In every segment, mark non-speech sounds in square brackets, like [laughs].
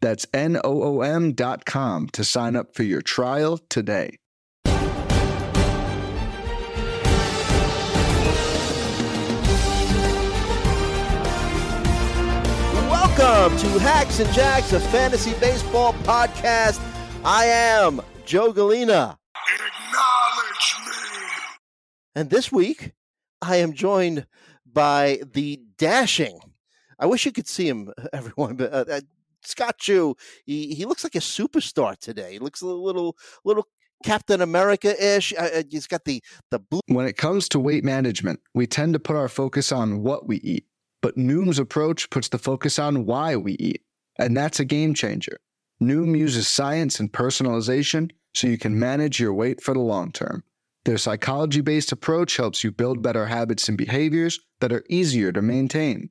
That's N O O M.com to sign up for your trial today. Welcome to Hacks and Jacks, a fantasy baseball podcast. I am Joe Gallina. Acknowledge me. And this week, I am joined by the dashing. I wish you could see him, [laughs] everyone, but uh, Scott Chu. He he looks like a superstar today. He looks a little little Captain America ish. Uh, uh, he's got the the blue. When it comes to weight management, we tend to put our focus on what we eat, but Noom's approach puts the focus on why we eat. And that's a game changer. Noom uses science and personalization so you can manage your weight for the long term. Their psychology based approach helps you build better habits and behaviors that are easier to maintain.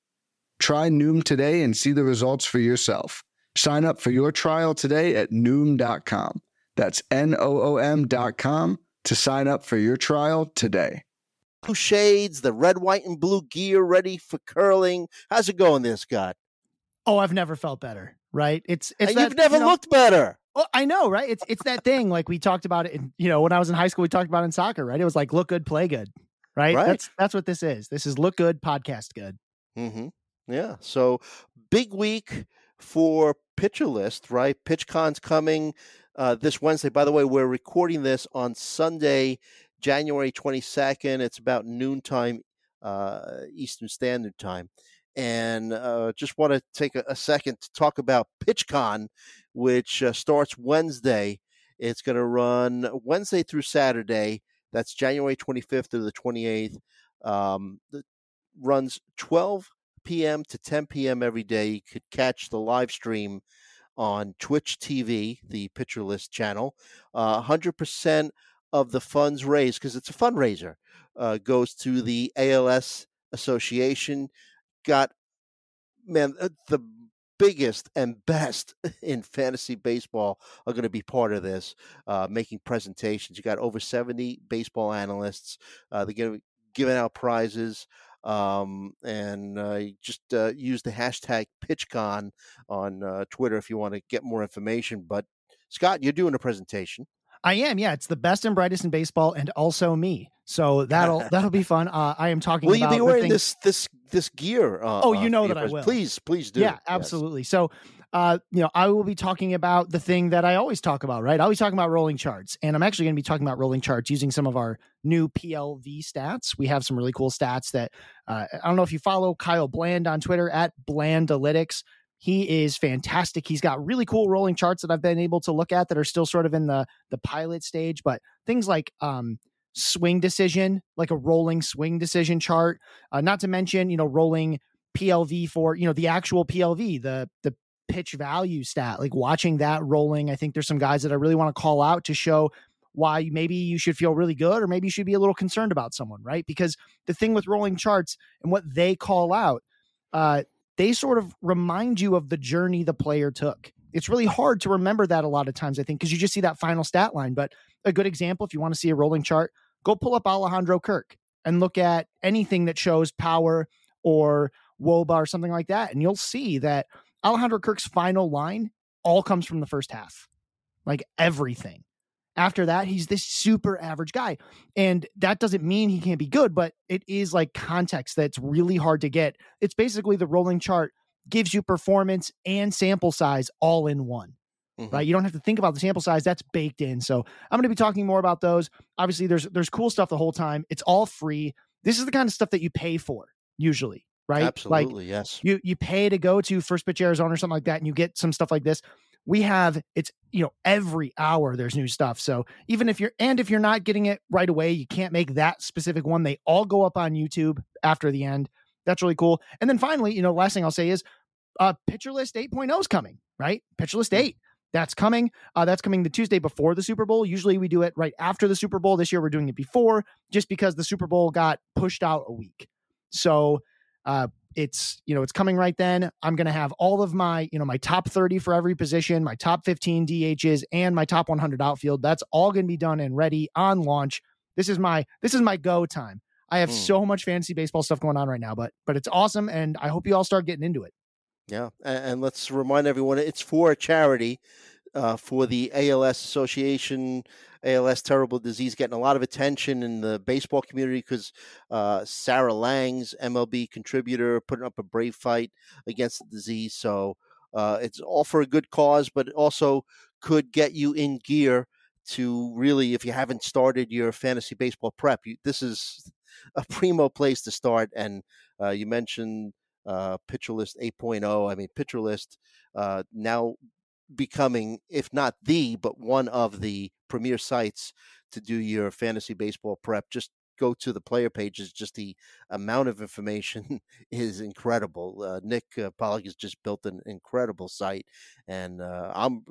Try Noom today and see the results for yourself. Sign up for your trial today at Noom.com. That's N O O M.com to sign up for your trial today. blue shades, the red, white, and blue gear ready for curling. How's it going there, Scott? Oh, I've never felt better. Right? It's it's that, you've never you know- looked better. Oh, I know, right? It's it's that thing like we talked about it. In, you know, when I was in high school, we talked about it in soccer, right? It was like look good, play good, right? Right. That's that's what this is. This is look good, podcast good. Mm-hmm. Yeah. So big week for pitcher list, right? PitchCon's coming uh, this Wednesday. By the way, we're recording this on Sunday, January 22nd. It's about noontime uh, Eastern Standard Time. And uh, just want to take a, a second to talk about PitchCon, which uh, starts Wednesday. It's going to run Wednesday through Saturday. That's January 25th through the 28th. Um, runs 12 p.m. to 10 p.m. every day. You could catch the live stream on Twitch TV, the Pitcher List channel. Uh, 100% of the funds raised, because it's a fundraiser, uh, goes to the ALS Association. Got, man, uh, the biggest and best [laughs] in fantasy baseball are going to be part of this, uh, making presentations. You got over 70 baseball analysts. Uh, they're going to be giving out prizes um, and uh, just uh, use the hashtag PitchCon on uh, Twitter if you want to get more information. But Scott, you're doing a presentation. I am, yeah. It's the best and brightest in baseball, and also me. So that'll that'll be [laughs] fun. Uh, I am talking. Will you about be wearing this this this gear? Uh, Oh, uh, you know that I will. Please, please do. Yeah, Yes. absolutely. So, uh, you know, I will be talking about the thing that I always talk about, right? I always talk about rolling charts, and I'm actually going to be talking about rolling charts using some of our new PLV stats. We have some really cool stats that uh, I don't know if you follow Kyle Bland on Twitter at Blandalytics. He is fantastic. He's got really cool rolling charts that I've been able to look at that are still sort of in the the pilot stage, but things like um, swing decision, like a rolling swing decision chart. Uh, not to mention, you know, rolling PLV for you know the actual PLV, the the pitch value stat. Like watching that rolling, I think there's some guys that I really want to call out to show why maybe you should feel really good or maybe you should be a little concerned about someone, right? Because the thing with rolling charts and what they call out, uh, they sort of remind you of the journey the player took. It's really hard to remember that a lot of times, I think, because you just see that final stat line. But a good example, if you want to see a rolling chart, go pull up Alejandro Kirk and look at anything that shows power or Woba or something like that. And you'll see that Alejandro Kirk's final line all comes from the first half, like everything. After that, he's this super average guy. And that doesn't mean he can't be good, but it is like context that's really hard to get. It's basically the rolling chart gives you performance and sample size all in one. mm-hmm. right? You don't have to think about the sample size; that's baked in. So I'm going to be talking more about those. Obviously, there's there's cool stuff the whole time. It's all free. This is the kind of stuff that you pay for usually, right? Absolutely, like, yes. You you pay to go to First Pitch Arizona or something like that, and you get some stuff like this. We have it's you know every hour there's new stuff. So even if you're and if you're not getting it right away, you can't make that specific one. They all go up on YouTube after the end. That's really cool. And then finally, you know, last thing I'll say is uh Pitcher List 8.0 is coming, right? Pitcher List hmm. 8. That's coming. Uh, that's coming the Tuesday before the Super Bowl. Usually we do it right after the Super Bowl. This year we're doing it before, just because the Super Bowl got pushed out a week. So uh, it's you know it's coming right then. I'm going to have all of my you know my top 30 for every position, my top 15 DHs, and my top 100 outfield. That's all going to be done and ready on launch. This is my this is my go time. I have mm. so much fantasy baseball stuff going on right now, but but it's awesome, and I hope you all start getting into it. Yeah, and, and let's remind everyone it's for a charity, uh, for the ALS Association. ALS terrible disease getting a lot of attention in the baseball community because uh, Sarah Langs, MLB contributor, putting up a brave fight against the disease. So uh, it's all for a good cause, but also could get you in gear to really, if you haven't started your fantasy baseball prep, you, this is [laughs] a primo place to start. And uh, you mentioned uh, Pitcher List 8.0. I mean, Pitcher List uh, now becoming, if not the, but one of the premier sites to do your fantasy baseball prep. Just go to the player pages. Just the amount of information [laughs] is incredible. Uh, Nick uh, Pollack has just built an incredible site, and uh, I'm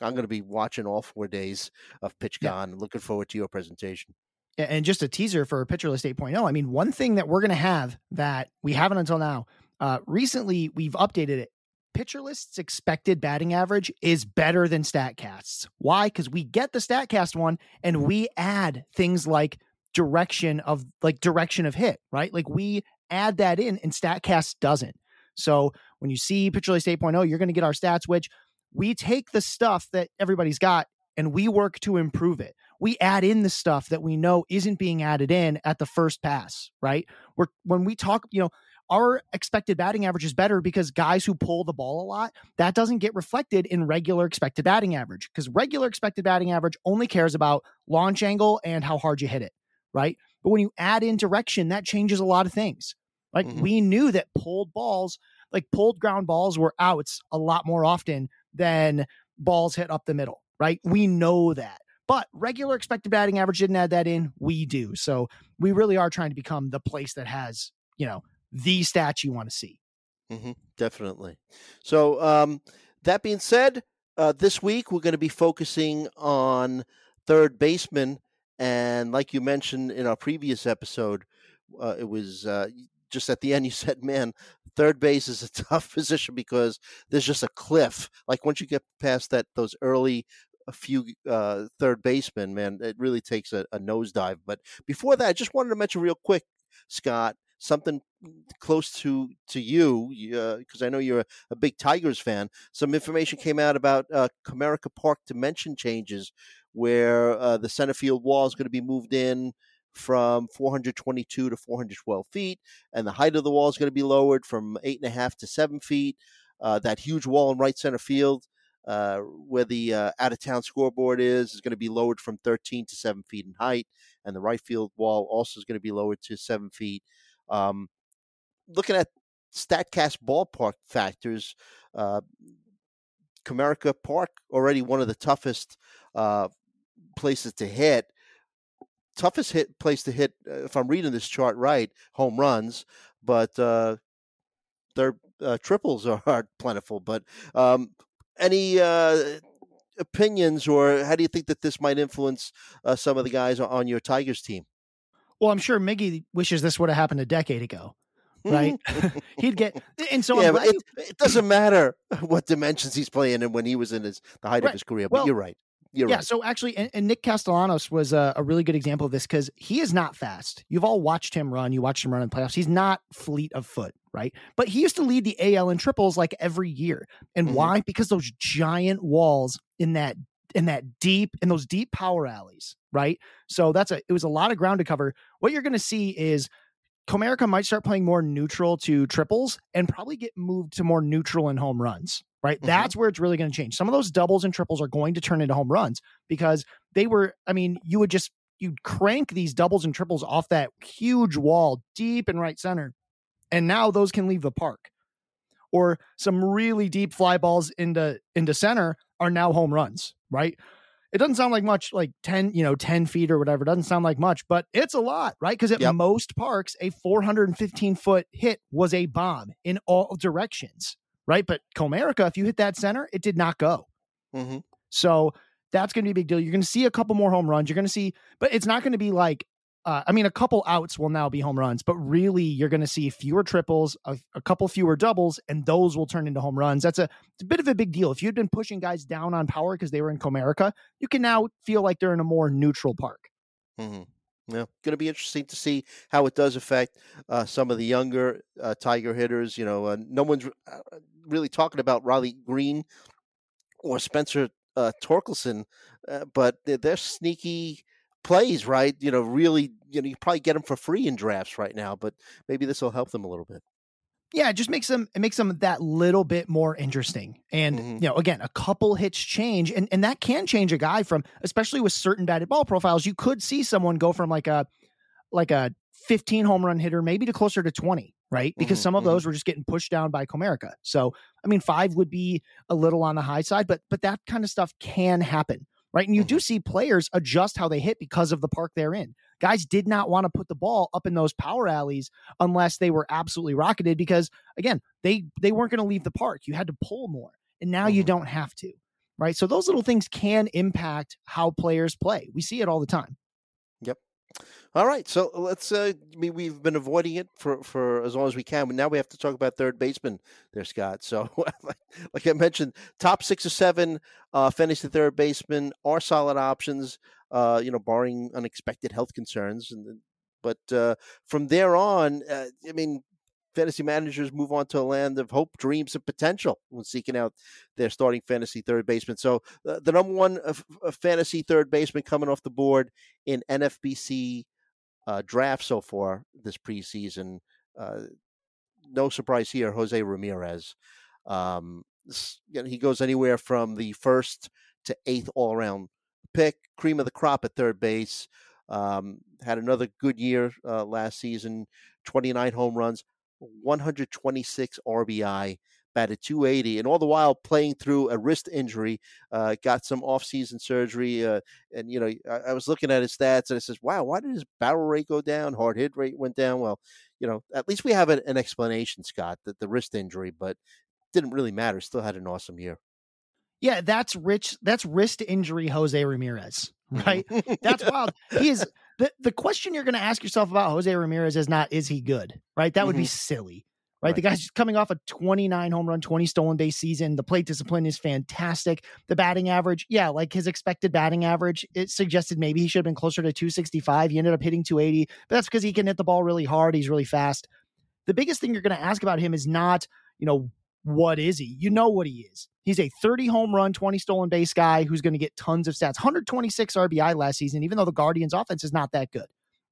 I'm going to be watching all four days of PitchCon. Yeah. Looking forward to your presentation and just a teaser for Pitcher List 8.0. I mean, one thing that we're going to have that we haven't until now, uh, recently we've updated it. Pitcher List's expected batting average is better than StatCast's. Why? Because we get the StatCast one and we add things like direction of like direction of hit, right? Like we add that in and StatCast doesn't. So when you see Pitcher List 8.0, you're going to get our stats, which we take the stuff that everybody's got and we work to improve it we add in the stuff that we know isn't being added in at the first pass, right? We're when we talk, you know, our expected batting average is better because guys who pull the ball a lot, that doesn't get reflected in regular expected batting average because regular expected batting average only cares about launch angle and how hard you hit it, right? But when you add in direction, that changes a lot of things. Like mm-hmm. we knew that pulled balls, like pulled ground balls were outs a lot more often than balls hit up the middle, right? We know that. But regular expected batting average didn't add that in. We do. So we really are trying to become the place that has, you know, the stats you want to see. Mm-hmm, definitely. So um, that being said, uh, this week we're going to be focusing on third baseman. And like you mentioned in our previous episode, uh, it was uh, just at the end you [laughs] said, man, third base is a [laughs] tough position because there's just a cliff. Like once you get past that, those early a few uh, third basemen, man, it really takes a, a nosedive. But before that, I just wanted to mention real quick, Scott, something close to to you because uh, I know you're a, a, big Tigers fan. Some information came out about uh, Comerica Park dimension changes, where uh, the center field wall is going to be moved in from 422 to 412 feet, and the height of the wall is going to be lowered from eight and a half to seven feet. Uh, that huge wall in right center field uh, where the uh, out of town scoreboard is is going to be lowered from 13 to 7 feet in height, and the right field wall also is going to be lowered to 7 feet. Um, looking at StatCast ballpark factors, uh, Comerica Park already one of the toughest uh, places to hit. Toughest hit place to hit, uh, if I'm reading this chart right, home runs, but uh, their uh, triples [laughs] are, plentiful. But um, any uh, opinions, or how do you think that this might influence uh, some of the guys on your Tigers team? Well, I'm sure Miggy wishes this would have happened a decade ago, right? [laughs] [laughs] He'd get, and so yeah, it, it, doesn't matter [laughs] what dimensions he's playing and when he was in his the height right. of his career. But well, you're right. You're right yeah, right. so actually, and, and Nick Castellanos was a, a, really good example of this because he is not fast. You've all watched him run. You watched him run in playoffs. He's not fleet of foot, right? But he used to lead the AL in triples like every year. And mm-hmm. why? Because those giant walls in that in that deep in those deep power alleys, right? So that's a it was a lot of ground to cover. What you're going to see is Comerica might start playing more neutral to triples and probably get moved to more neutral and home runs right? Mhm. That's where it's really going to change. Some of those doubles and triples are going to turn into home runs because they were, I mean, you would just, you'd crank these doubles and triples off that huge wall deep in right center. And now those can leave the park. Or some really deep fly balls into into center are now home runs, right? It doesn't sound like much, like 10, you know, 10 feet or whatever. It doesn't sound like much, but it's a lot, right? Because at Yep. most parks, a 415 foot hit was a bomb in all directions, right? But Comerica, if you hit that center, it did not go. hmm So that's going to be a big deal. You're going to see a couple more home runs. You're going to see, but it's not going to be like, uh, I mean, a couple outs will now be home runs, but really you're going to see fewer triples, a, a couple fewer doubles, and those will turn into home runs. That's a, a bit of a big deal. If you'd been pushing guys down on power because they were in Comerica, you can now feel like they're in a more neutral park. Mm-hmm. Yeah, going to be interesting to see how it does affect uh, some of the younger uh, Tiger hitters. You know, uh, no one's uh, really talking about Riley Greene or Spencer uh, Torkelson, but they're, they're sneaky plays, right? You know, really, you know, you probably get them for free in drafts right now, but maybe this will help them a little bit. yeah, it just makes them it makes them that little bit more interesting. And Mhm. you know, again, a couple hits change, and and that can change a guy from, especially with certain batted ball profiles. You could see someone go from like a like a 15 home run hitter maybe to closer to 20, right? Because Mhm, some of those were just getting pushed down by Comerica. So I mean, five would be a little on the high side, but but that kind of stuff can happen. Right. And you do see players adjust how they hit because of the park they're in. Guys did not want to put the ball up in those power alleys unless they were absolutely rocketed because again, they they weren't going to leave the park. You had to pull more. And now you Mhm. don't have to. Right? So those little things can impact how players play. We see it all the time. All right, so let's. Uh, we've been avoiding it for, for as long as we can, but now we have to talk about third baseman there, Scott. So, [laughs] like, like I mentioned, top six or seven uh, fantasy third baseman are solid options. Uh, you know, barring unexpected health concerns, and but uh, from there on, uh, I mean, fantasy managers move on to a land of hope, dreams, and potential when seeking out their starting fantasy third baseman. So, uh, the number one f- fantasy third baseman coming off the board in NFBC uh, draft so far this preseason. Uh, no surprise here, Jose Ramirez. Um, you know, he goes anywhere from the first to eighth all around pick, cream of the crop at third base. Um, had another good year uh, last season 29 home runs, 126 RBI, batted 280, and all the while playing through a wrist injury. Uh, got some off-season surgery, uh, and you know I, I was looking at his stats, and it says, "Wow, why did his barrel rate go down? Hard hit rate went down." Well, you know, at least we have an, an explanation, Scott, that the wrist injury, but didn't really matter. Still had an awesome year. Yeah, that's rich. That's wrist injury Jose Ramirez, [laughs] right? That's wild. He is the the question you're going to ask yourself about Jose Ramirez is not is he good, right? That would be mm-hmm. silly, right? The guy's coming off a 29 home run, 20 stolen base season. The plate discipline is fantastic. The batting average, yeah, like his expected batting average, it suggested maybe he should have been closer to 265. He ended up hitting 280, but that's because he can hit the ball really hard. He's really fast. The biggest thing you're going to ask about him is not, you know, what is he? You know what he is. He's a 30 home run, 20 stolen base guy who's going to get tons of stats. 126 RBI last season, even though the Guardians offense is not that good,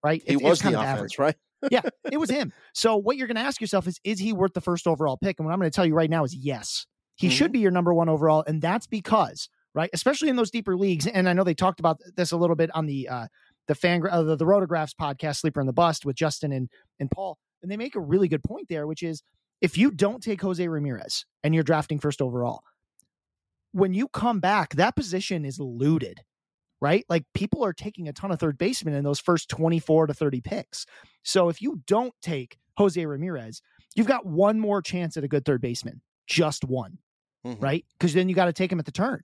right? he It's- was kind the of offense, average. right? yeah, [laughs] it was him. So what you're going to ask yourself is, is he worth the first overall pick? And what I'm going to tell you right now is yes, he Mhm. should be your number one overall, and that's because right, especially in those deeper leagues. And I know they talked about this a little bit on the uh, the fan uh, the, the Rotographs podcast, Sleeper and the Bust with Justin and and Paul, and they make a really good point there, which is if you don't take Jose Ramirez and you're drafting first overall, when you come back, that position is looted right? Like people are taking a ton of third baseman in those first 24 to 30 picks. So if you don't take Jose Ramirez, you've got one more chance at a good third baseman, just one, Mhm. right? Because then you got to take him at the turn.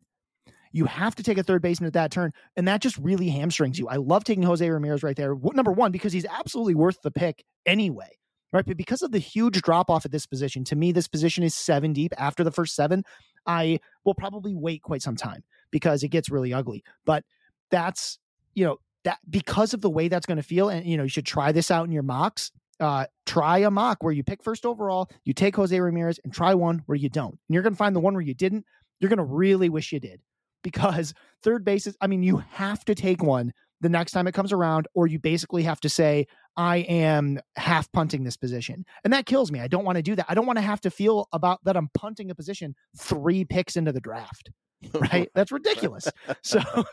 You have to take a third baseman at that turn, and that just really hamstrings you. I love taking Jose Ramirez right there. Number one, because he's absolutely worth the pick anyway, right? But because of the huge drop off at this position, to me, this position is seven deep. After the first seven, I will probably wait quite some time because it gets really ugly. But that's you know that because of the way that's going to feel and you know you should try this out in your mocks uh try a mock where you pick first overall you take jose ramirez and try one where you don't and you're going to find the one where you didn't you're going to really wish you did [laughs] because third base is i mean you have to take one the next time it comes around or you basically have to say I am half punting this position. And that kills me. I don't want to do that. I don't want to have to feel about that I'm punting a position three picks into the draft. [laughs] Right? That's ridiculous. So [laughs]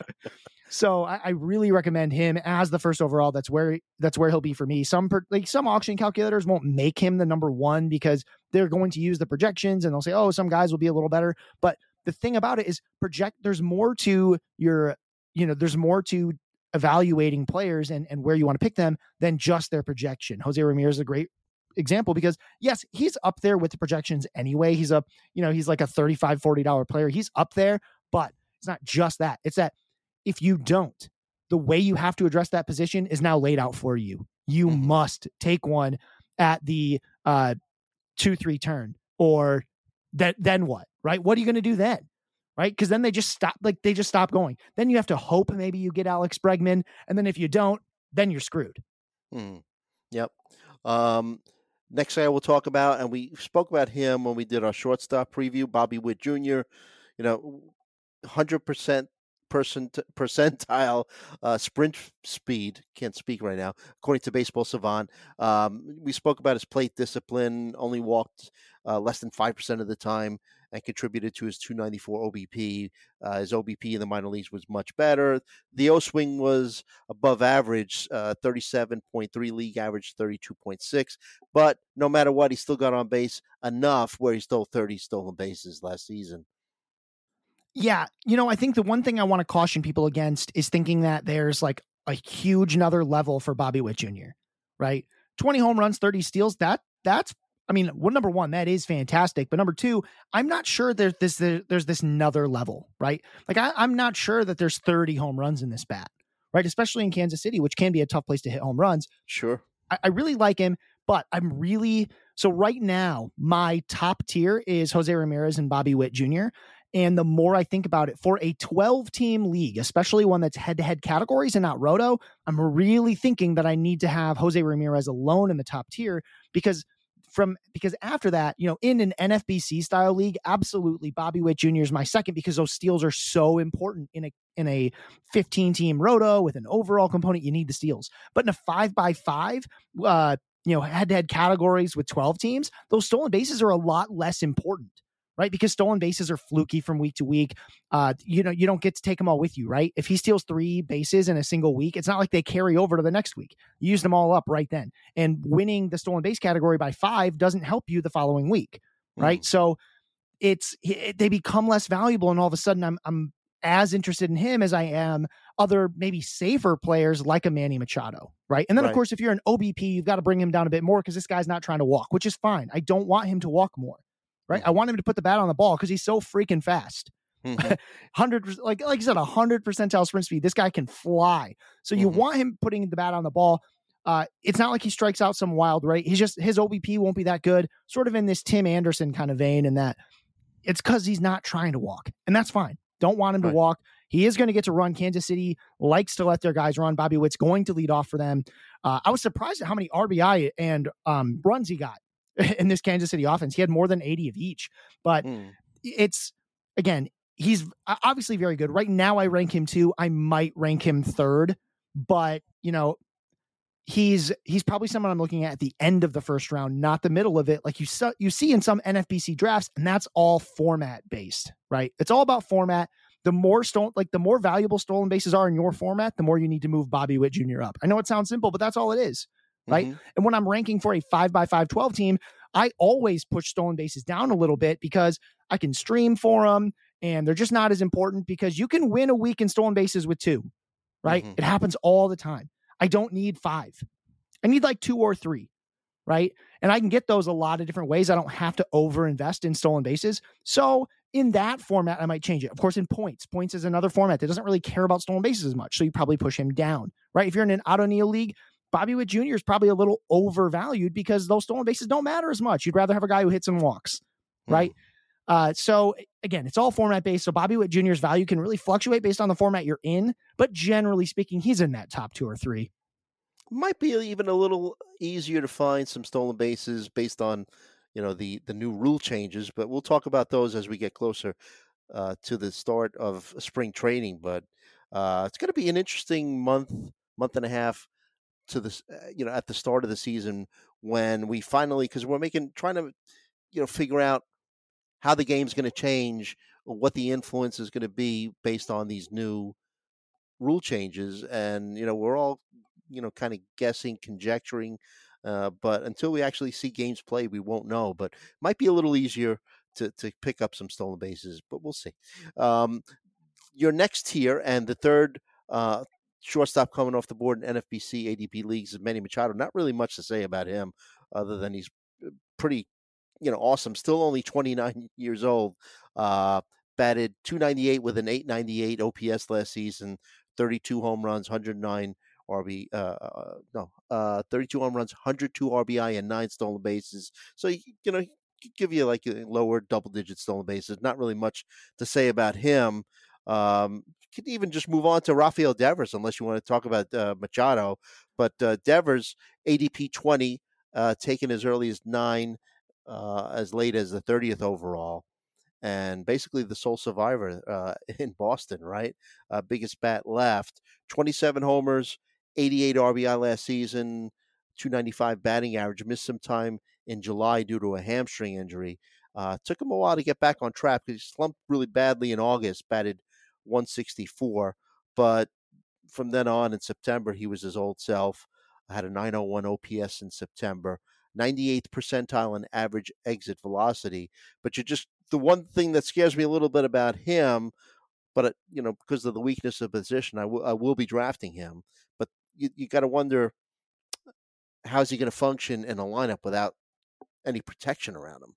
so I, I, really recommend him as the first overall. That's where that's where he'll be for me. Some like some auction calculators won't make him the number one because they're going to use the projections and they'll say, oh, some guys will be a little better. But the thing about it is project there's more to your you know there's more to evaluating players and, and where you want to pick them than just their projection. Jose Ramirez is a great example because yes, he's up there with the projections anyway. He's a, you know, he's like a $35, $40 player. He's up there, but it's not just that. It's that if you don't, the way you have to address that position is now laid out for you. You mm-hmm. must take one at the uh two three turn or that then what? Right? What are you going to do then? Right? Because then they just stop like they just stop going. Then you have to hope maybe you get Alex Bregman, and then if you don't, then you're screwed. Hmm. Yep. Um, next guy we'll talk about, and we spoke about him when we did our shortstop preview, Bobby Witt Jr. You know, hundred percent percent percentile uh, sprint speed. Can't speak right now, according to Baseball Savant. Um, we spoke about his plate discipline. Only walked uh, less than five percent of the time, and contributed to his 294 OBP. Uh, his OBP in the minor leagues was much better. The O swing was above average, uh, 37.3 league average, 32.6. But no matter what, he still got on base enough where he stole 30 stolen bases last season. Yeah, you know, I think the one thing I want to caution people against is thinking that there's like a huge another level for Bobby Witt Jr. Right, twenty home runs, thirty steals. That that's I mean, well, number one, that is fantastic. But number two, I'm not sure there's this there's this another level, right? Like I, I'm not sure that there's 30 home runs in this bat, right? Especially in Kansas City, which can be a tough place to hit home runs. Sure. I, I really like him, but I'm really so right now, my top tier is Jose Ramirez and Bobby Witt Jr. And the more I think about it, for a 12 team league, especially one that's head to head categories and not roto, I'm really thinking that I need to have Jose Ramirez alone in the top tier because from because after that, you know, in an NFBC style league, absolutely Bobby Witt Jr. is my second because those steals are so important in a in a 15 team roto with an overall component. You need the steals, but in a five by five, uh, you know, head to head categories with 12 teams, those stolen bases are a lot less important right? Because stolen bases are fluky from week to week. Uh, you know, you don't get to take them all with you, right? If he steals three bases in a single week, it's not like they carry over to the next week. You use them all up right then. And winning the stolen base category by five doesn't help you the following week, right? Mm. So it's it, they become less valuable, and all of a sudden, I'm I'm as interested in him as I am other maybe safer players like a Manny Machado, right? And then right. of course, if you're an OBP, you've got to bring him down a bit more because this guy's not trying to walk, which is fine. I don't want him to walk more right? I want him to put the bat on the ball because he's so freaking fast. Mm-hmm. [laughs] Hundred like like you said, a hundred percentile sprint speed. This guy can fly. So you mm-hmm. want him putting the bat on the ball. Uh, it's not like he strikes out some wild right. He's just his OBP won't be that good. Sort of in this Tim Anderson kind of vein, in that it's because he's not trying to walk, and that's fine. Don't want him right. to walk. He is going to get to run. Kansas City likes to let their guys run. Bobby Witt's going to lead off for them. Uh, I was surprised at how many RBI and um, runs he got [laughs] in this Kansas City offense. He had more than 80 of each. But mm. it's again, he's obviously very good. Right now I rank him two. I might rank him third, but you know, he's he's probably someone I'm looking at at the end of the first round, not the middle of it, like you saw you see in some NFBC drafts, and that's all format based, right? It's all about format. The more stolen, like the more valuable stolen bases are in your format, the more you need to move Bobby Witt Jr. up. I know it sounds simple, but that's all it is right? Mm-hmm. And when I'm ranking for a five by five 12 team, I always push stolen bases down a little bit because I can stream for them and they're just not as important because you can win a week in stolen bases with two, right? Mm-hmm. It happens all the time. I don't need five, I need like two or three, right? And I can get those a lot of different ways. I don't have to over invest in stolen bases. So in that format, I might change it. Of course, in points, points is another format that doesn't really care about stolen bases as much. So you probably push him down, right? If you're in an auto Neal league, Bobby Witt Jr. is probably a little overvalued because those stolen bases don't matter as much. You'd rather have a guy who hits and walks, right? Mm. Uh, so again, it's all format based. So Bobby Witt Jr.'s value can really fluctuate based on the format you're in, but generally speaking, he's in that top two or three. Might be even a little easier to find some stolen bases based on, you know, the the new rule changes. But we'll talk about those as we get closer uh, to the start of spring training. But uh, it's going to be an interesting month, month and a half to this, uh, you know, at the start of the season when we finally, because we're making, trying to, you know, figure out how the game's going to change, what the influence is going to be based on these new rule changes. And, you know, we're all, you know, kind of guessing, conjecturing. Uh, but until we actually see games played, we won't know. But might be a little easier to, to pick up some stolen bases, but we'll see. Um, your next tier and the third uh, shortstop coming off the board in NFBC ADP leagues is Manny Machado. Not really much to say about him other than he's uh, pretty, you know, awesome. Still only 29 [laughs] years old. Uh, batted 298 with an 898 OPS last season, 32 home runs, 109 RB, uh, uh, no, uh, 32 home runs, 102 RBI, and nine stolen bases. So, you know, give you like lower double digit stolen bases. Not really much to say about him. Um, could even just move on to Rafael Devers, unless you want to talk about uh, Machado. But uh, Devers, ADP 20, uh, taken as early as nine, uh, as late as the 30th overall. And basically the sole survivor uh, [laughs] in Boston, right? Uh, biggest bat left. 27 homers, 88 RBI last season, 295 batting average. Missed some time in July due to a hamstring injury. took him a while to get back on track because he slumped really badly in August, batted 164. But from then on in September, he was his old self. I had a 901 OPS in September, 98th percentile in average exit velocity. But you just the one thing that scares me a little bit about him, but uh, you know because of the weakness of position, I, w- I will be drafting him. But you you got to wonder how's he going to function in a lineup without any protection around him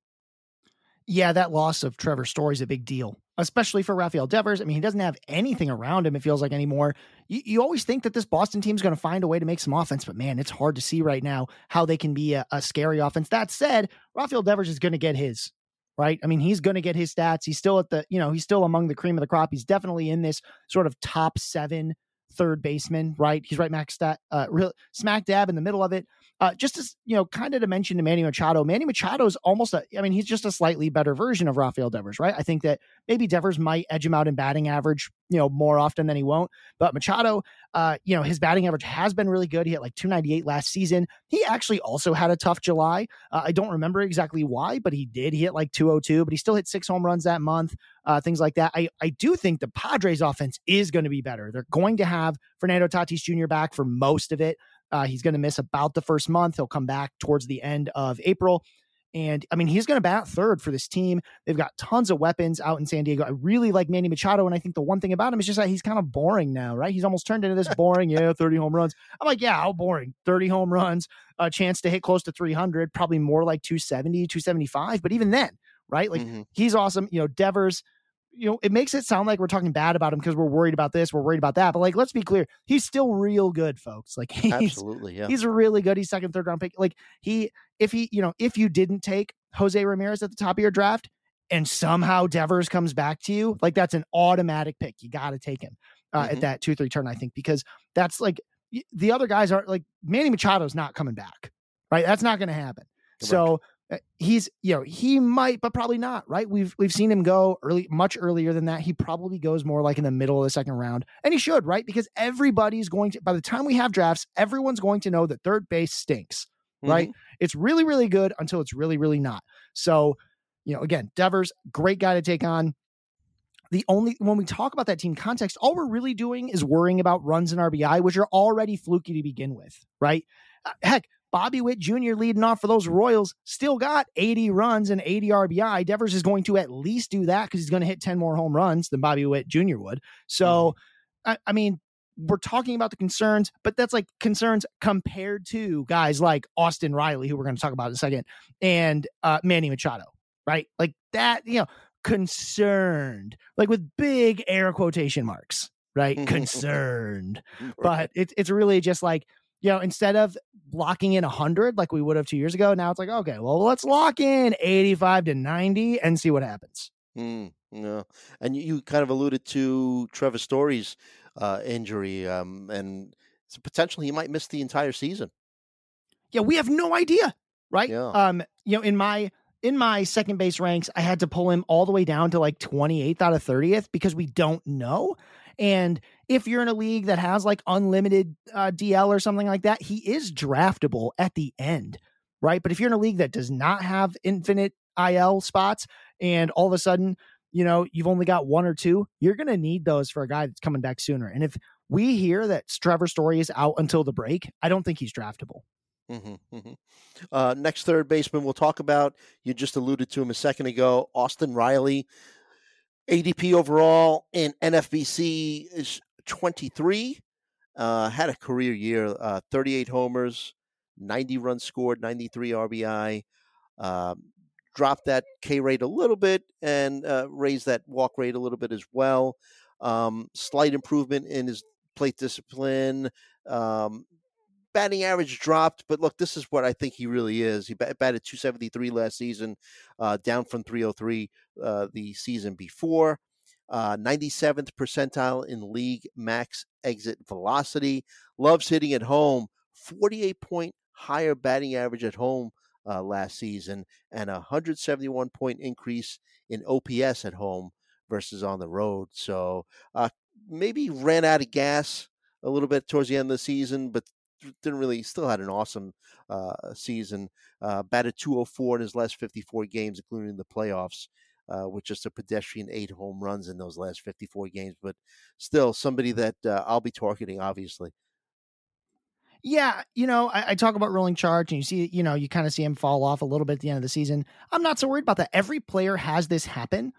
yeah, that loss of Trevor Story is a big deal, especially for Rafael Devers. I mean, he doesn't have anything around him, it feels like anymore. You, you always think that this Boston team is going to find a way to make some offense, but man, it's hard to see right now how they can be a, a scary offense. That said, Rafael Devers is going to get his, right? I mean, he's going to get his stats. He's still at the, you know, he's still among the cream of the crop. He's definitely in this sort of top seven third baseman, right? He's right max stat, uh, real smack dab in the middle of it. Uh, just as you know, kind of to mention to Manny Machado, Manny Machado is almost a, I mean, he's just a slightly better version of Rafael Devers, right? I think that maybe Devers might edge him out in batting average, you know, more often than he won't. But Machado, uh, you know, his batting average has been really good. He had like 298 last season. He actually also had a tough July. Uh, I don't remember exactly why, but he did. He hit like 202, but he still hit six home runs that month, uh, things like that. I, I do think the Padres offense is going to be better. They're going to have Fernando Tatis Jr. back for most of it. Uh, he's going to miss about the first month. He'll come back towards the end of April. And I mean, he's going to bat third for this team. They've got tons of weapons out in San Diego. I really like Manny Machado. And I think the one thing about him is just that he's kind of boring now, right? He's almost turned into this boring, yeah, 30 home runs. I'm like, yeah, how boring. 30 home runs, a chance to hit close to 300, probably more like 270, 275. But even then, right? Like mm-hmm. he's awesome. You know, Devers, you know, it makes it sound like we're talking bad about him because we're worried about this, we're worried about that. But like, let's be clear, he's still real good, folks. Like, [laughs] he's, absolutely, yeah, he's really good. He's second, third round pick. Like, he, if he, you know, if you didn't take Jose Ramirez at the top of your draft, and somehow Devers comes back to you, like that's an automatic pick. You got to take him uh, mm-hmm. at that two three turn, I think, because that's like the other guys aren't like Manny Machado's not coming back, right? That's not going to happen. Correct. So he's you know he might but probably not right? We've we've seen him go early much earlier than that. He probably goes more like in the middle of the second round and he should right? Because everybody's going to by the time we have drafts everyone's going to know that third base stinks mm-hmm. right it's really really good until it's really really not. So you know again devers great guy to take on. The only when we talk about that team context all we're really doing is worrying about runs and rbi which are already fluky to begin with right? Uh, heck Bobby Witt Jr. leading off for those Royals still got 80 runs and 80 RBI. Devers is going to at least do that because he's going to hit 10 more home runs than Bobby Witt Jr. would. So, mm-hmm. I, I mean, we're talking about the concerns, but that's like concerns compared to guys like Austin Riley, who we're going to talk about in a second, and uh, Manny Machado, right? Like that, you know, concerned, like with big air quotation marks, right? concerned. [laughs] But it's it's really just like you know, instead of locking in 100 like we would have two years ago, now it's like, okay, well, let's lock in 85 to 90 and see what happens. Mm, no. And you, you, kind of alluded to Trevor Story's uh, injury, um, and so potentially he might miss the entire season. Yeah, we have no idea, right? Yeah. Um, you know, in my in my second base ranks, I had to pull him all the way down to like 28th out of 30th because we don't know. And if you're in a league that has like unlimited uh, DL or something like that, he is draftable at the end, right? But if you're in a league that does not have infinite IL spots and all of a sudden, you know, you've only got one or two, you're going to need those for a guy that's coming back sooner. And if we hear that Trevor Story is out until the break, I don't think he's draftable. Mm-hmm, mm-hmm. Uh, next third baseman we'll talk about. You just alluded to him a second ago. Austin Riley, ADP overall in NFBC is 23. Uh, had a career year, uh, 38 homers, 90 runs scored, 93 RBI. Um, dropped that K rate a little bit and uh, raised that walk rate a little bit as well. Um, slight improvement in his plate discipline. Um, batting average dropped, but look, this is what I think he really is. He batted 273 last season, uh, down from 303 uh, the season before. Uh, 97th percentile in league max exit velocity. Loves hitting at home. 48 point higher batting average at home uh, last season, and a 171 point increase in OPS at home versus on the road. So uh, maybe ran out of gas a little bit towards the end of the season, but didn't really still had an awesome uh, season. Uh, batted 204 in his last 54 games, including the playoffs, uh, with just a pedestrian eight home runs in those last 54 games. But still, somebody that uh, I'll be targeting, obviously. Yeah, you know, I, I, talk about rolling charge, and you see, you know, you kind of see him fall off a little bit at the end of the season. I'm not so worried about that. Every player has this happen,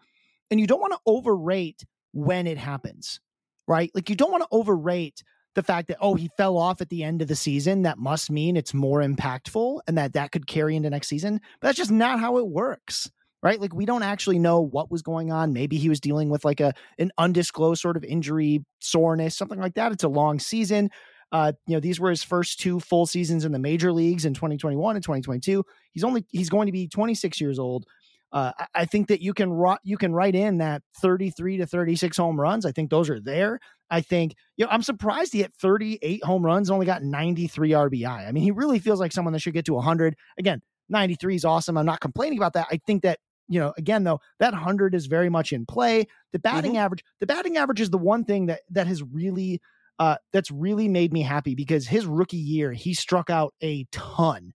and you don't want to overrate when it happens, right? Like you don't want to overrate the fact that oh he fell off at the end of the season that must mean it's more impactful and that that could carry into next season but that's just not how it works right like we don't actually know what was going on maybe he was dealing with like a an undisclosed sort of injury soreness something like that it's a long season uh, you know, these were his first two full seasons in the major leagues in 2021 and 2022. He's only he's going to be 26 years old. Uh, I think that you can ro- you can write in that 33 to 36 home runs. I think those are there. I think you know I'm surprised he hit 38 home runs, only got 93 RBI. I mean, he really feels like someone that should get to 100. Again, 93 is awesome. I'm not complaining about that. I think that you know, again though, that 100 is very much in play. The batting mm-hmm. average, the batting average is the one thing that that has really uh, that's really made me happy because his rookie year he struck out a ton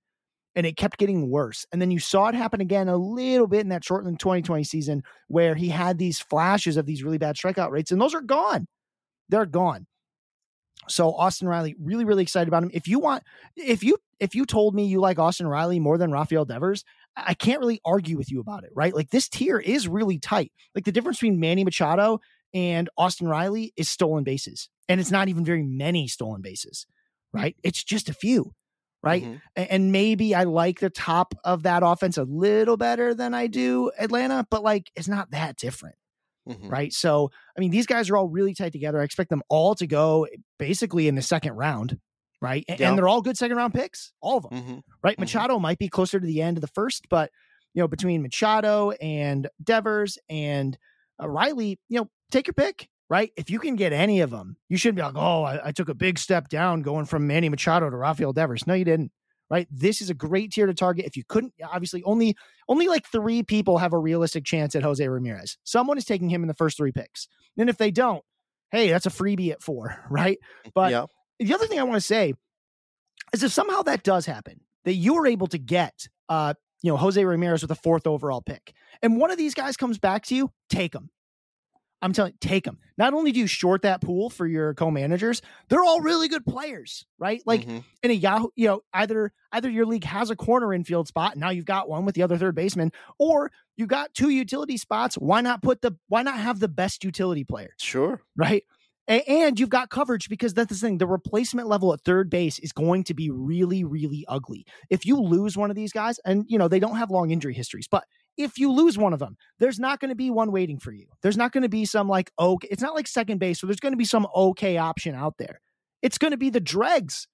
and it kept getting worse. And then you saw it happen again a little bit in that shortened 2020 season where he had these flashes of these really bad strikeout rates, and those are gone. They're gone. So Austin Riley, really, really excited about him. If you want, if you if you told me you like Austin Riley more than Rafael Devers, I can't really argue with you about it, right? Like this tier is really tight. Like the difference between Manny Machado and Austin Riley is stolen bases. And it's not even very many stolen bases, right? It's just a few right? Mm-hmm. And maybe I like the top of that offense a little better than I do Atlanta, but like it's not that different. Mm-hmm. Right. So, I mean, these guys are all really tight together. I expect them all to go basically in the second round. Right. And, yeah. and they're all good second round picks, all of them. Mm-hmm. Right. Mm-hmm. Machado might be closer to the end of the first, but, you know, between Machado and Devers and uh, Riley, you know, take your pick right? If you can get any of them, you shouldn't be like, oh, I, I, took a big step down going from Manny Machado to Rafael Devers. No, you didn't. Right. This is a great tier to target. If you couldn't, obviously, only only like three people have a realistic chance at Jose Ramirez. Someone is taking him in the first three picks. And if they don't, hey, that's a freebie at four, [laughs] right? But yeah. the other thing I want to say is if somehow that does happen, that you are able to get uh, you know, Jose Ramirez with a fourth overall pick, and one of these guys comes back to you, take him. I'm telling you, take them. Not only do you short that pool for your co-managers, they're all really good players, right? Like mm-hmm. in a Yahoo, you know, either either your league has a corner infield spot, and now you've got one with the other third baseman, or you got two utility spots. Why not put the why not have the best utility player? Sure. Right. And you've got coverage because that's the thing. The replacement level at third base is going to be really, really ugly. If you lose one of these guys, and you know, they don't have long injury histories, but if you lose one of them, there's not going to be one waiting for you. There's not going to be some like, okay, it's not like second base, so there's going to be some okay option out there. It's going to be the dregs.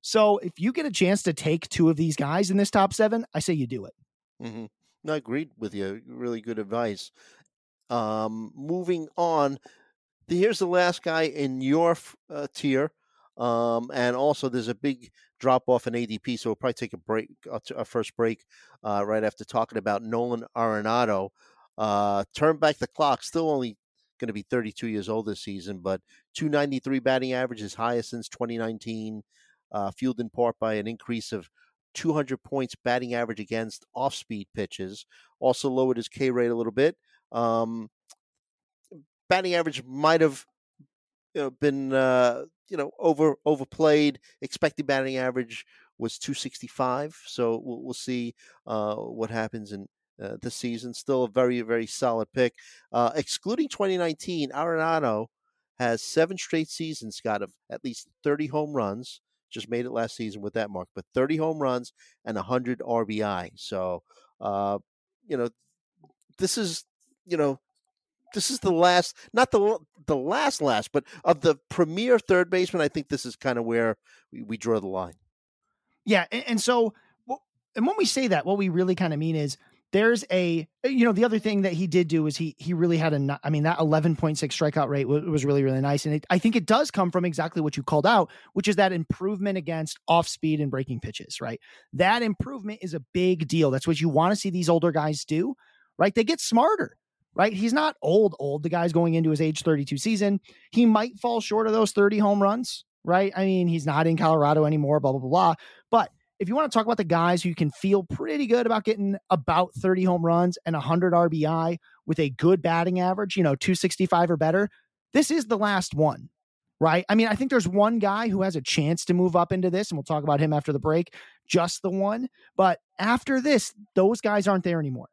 So if you get a chance to take two of these guys in this top seven, I say you do it. Mm-hmm. I agreed with you. Really good advice. Um, moving on, here's the last guy in your uh, tier. Um, and also, there's a big drop off in ADP, so we'll probably take a break, a first break, uh, right after talking about Nolan Arenado. Uh, turn back the clock, still only going to be 32 years old this season, but 293 batting average is highest since 2019, uh, fueled in part by an increase of 200 points batting average against off speed pitches. Also lowered his K rate a little bit. Um, batting average might have you know, been uh, you know over overplayed. Expected batting average was 265. So we'll, we'll see uh, what happens in uh, season. Still a very very solid pick. Uh, excluding 2019, Arenado has seven straight seasons, got of at least 30 home runs. Just made it last season with that mark, but 30 home runs and 100 RBI. So, uh, you know, this is you know this is the last, not the the last last, but of the premier third baseman. I think this is kind of where we, we draw the line. Yeah, and, and so, and when we say that, what we really kind of mean is there's a you know the other thing that he did do is he he really had a i mean that 11.6 strikeout rate was, was really really nice and it, i think it does come from exactly what you called out which is that improvement against off speed and breaking pitches right that improvement is a big deal that's what you want to see these older guys do right they get smarter right? He's not old, old. The guy's going into his age 32 season. He might fall short of those 30 home runs, right? I mean, he's not in Colorado anymore, blah, blah, blah, blah. But if you want to talk about the guys who can feel pretty good about getting about 30 home runs and 100 RBI with a good batting average, you know, 265 or better, this is the last one, right? I mean, I think there's one guy who has a chance to move up into this, and we'll talk about him after the break, just the one. But after this, those guys aren't there anymore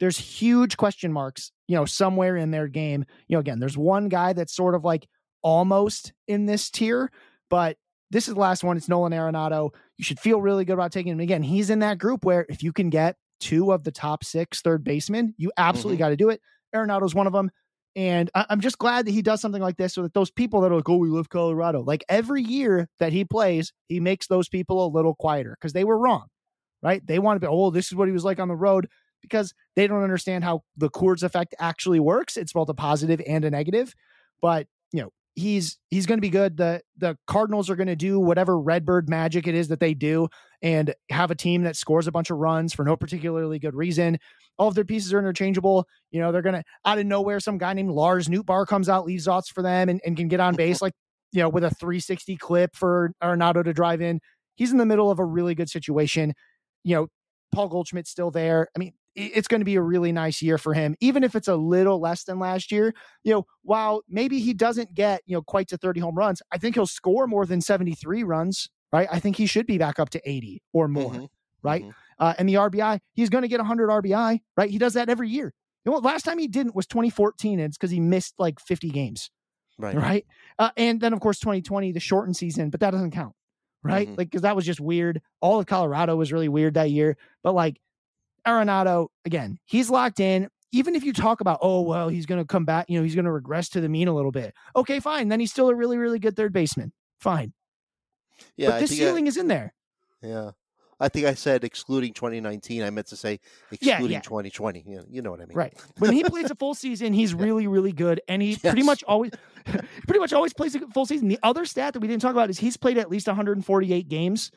there's huge question marks, you know, somewhere in their game. You know, again, there's one guy that's sort of like almost in this tier, but this is the last one. It's Nolan Arenado. You should feel really good about taking him. Again, he's in that group where if you can get two of the top six third basemen, you absolutely mm-hmm. got to do it. Arenado's one of them. And I- am just glad that he does something like this so that those people that are like, oh, we love Colorado, like every year that he plays, he makes those people a little quieter because they were wrong, right? They want to be, oh, this is what he was like on the road because they don't understand how the Coors effect actually works. It's both a positive and a negative, but you know, he's he's going to be good. The the Cardinals are going to do whatever Redbird magic it is that they do and have a team that scores a bunch of runs for no particularly good reason. All of their pieces are interchangeable. You know, they're going to out of nowhere some guy named Lars Nootbaar comes out, leaves outs for them and, and can get on base [laughs] like, you know, with a 360 clip for Arenado to drive in. He's in the middle of a really good situation. You know, Paul Goldschmidt's still there. I mean, it's going to be a really nice year for him, even if it's a little less than last year. You know, while maybe he doesn't get, you know, quite to 30 home runs, I think he'll score more than 73 runs, right? I think he should be back up to 80 or more, mm-hmm. right? Mm-hmm. Uh, and the RBI, he's going to get 100 RBI, right? He does that every year. You know, last time he didn't was 2014, and it's because he missed like 50 games, right? Right. Uh, and then, of course, 2020, the shortened season, but that doesn't count, right? Mm-hmm. Like, because that was just weird. All of Colorado was really weird that year, but like, Arenado, again, he's locked in. Even if you talk about, oh, well, he's going to come back, you know, he's going to regress to the mean a little bit. Okay, fine. Then he's still a really, really good third baseman. Fine. Yeah. But the ceiling I, is in there. Yeah. I think I said excluding 2019. I meant to say excluding yeah, yeah. 2020. You know, you know what I mean, right? When he plays a full season, he's [laughs] really, really good, and he [laughs] yes. pretty much always, [laughs] pretty much always plays a full season. The other stat that we didn't talk about is he's played at least 148 games,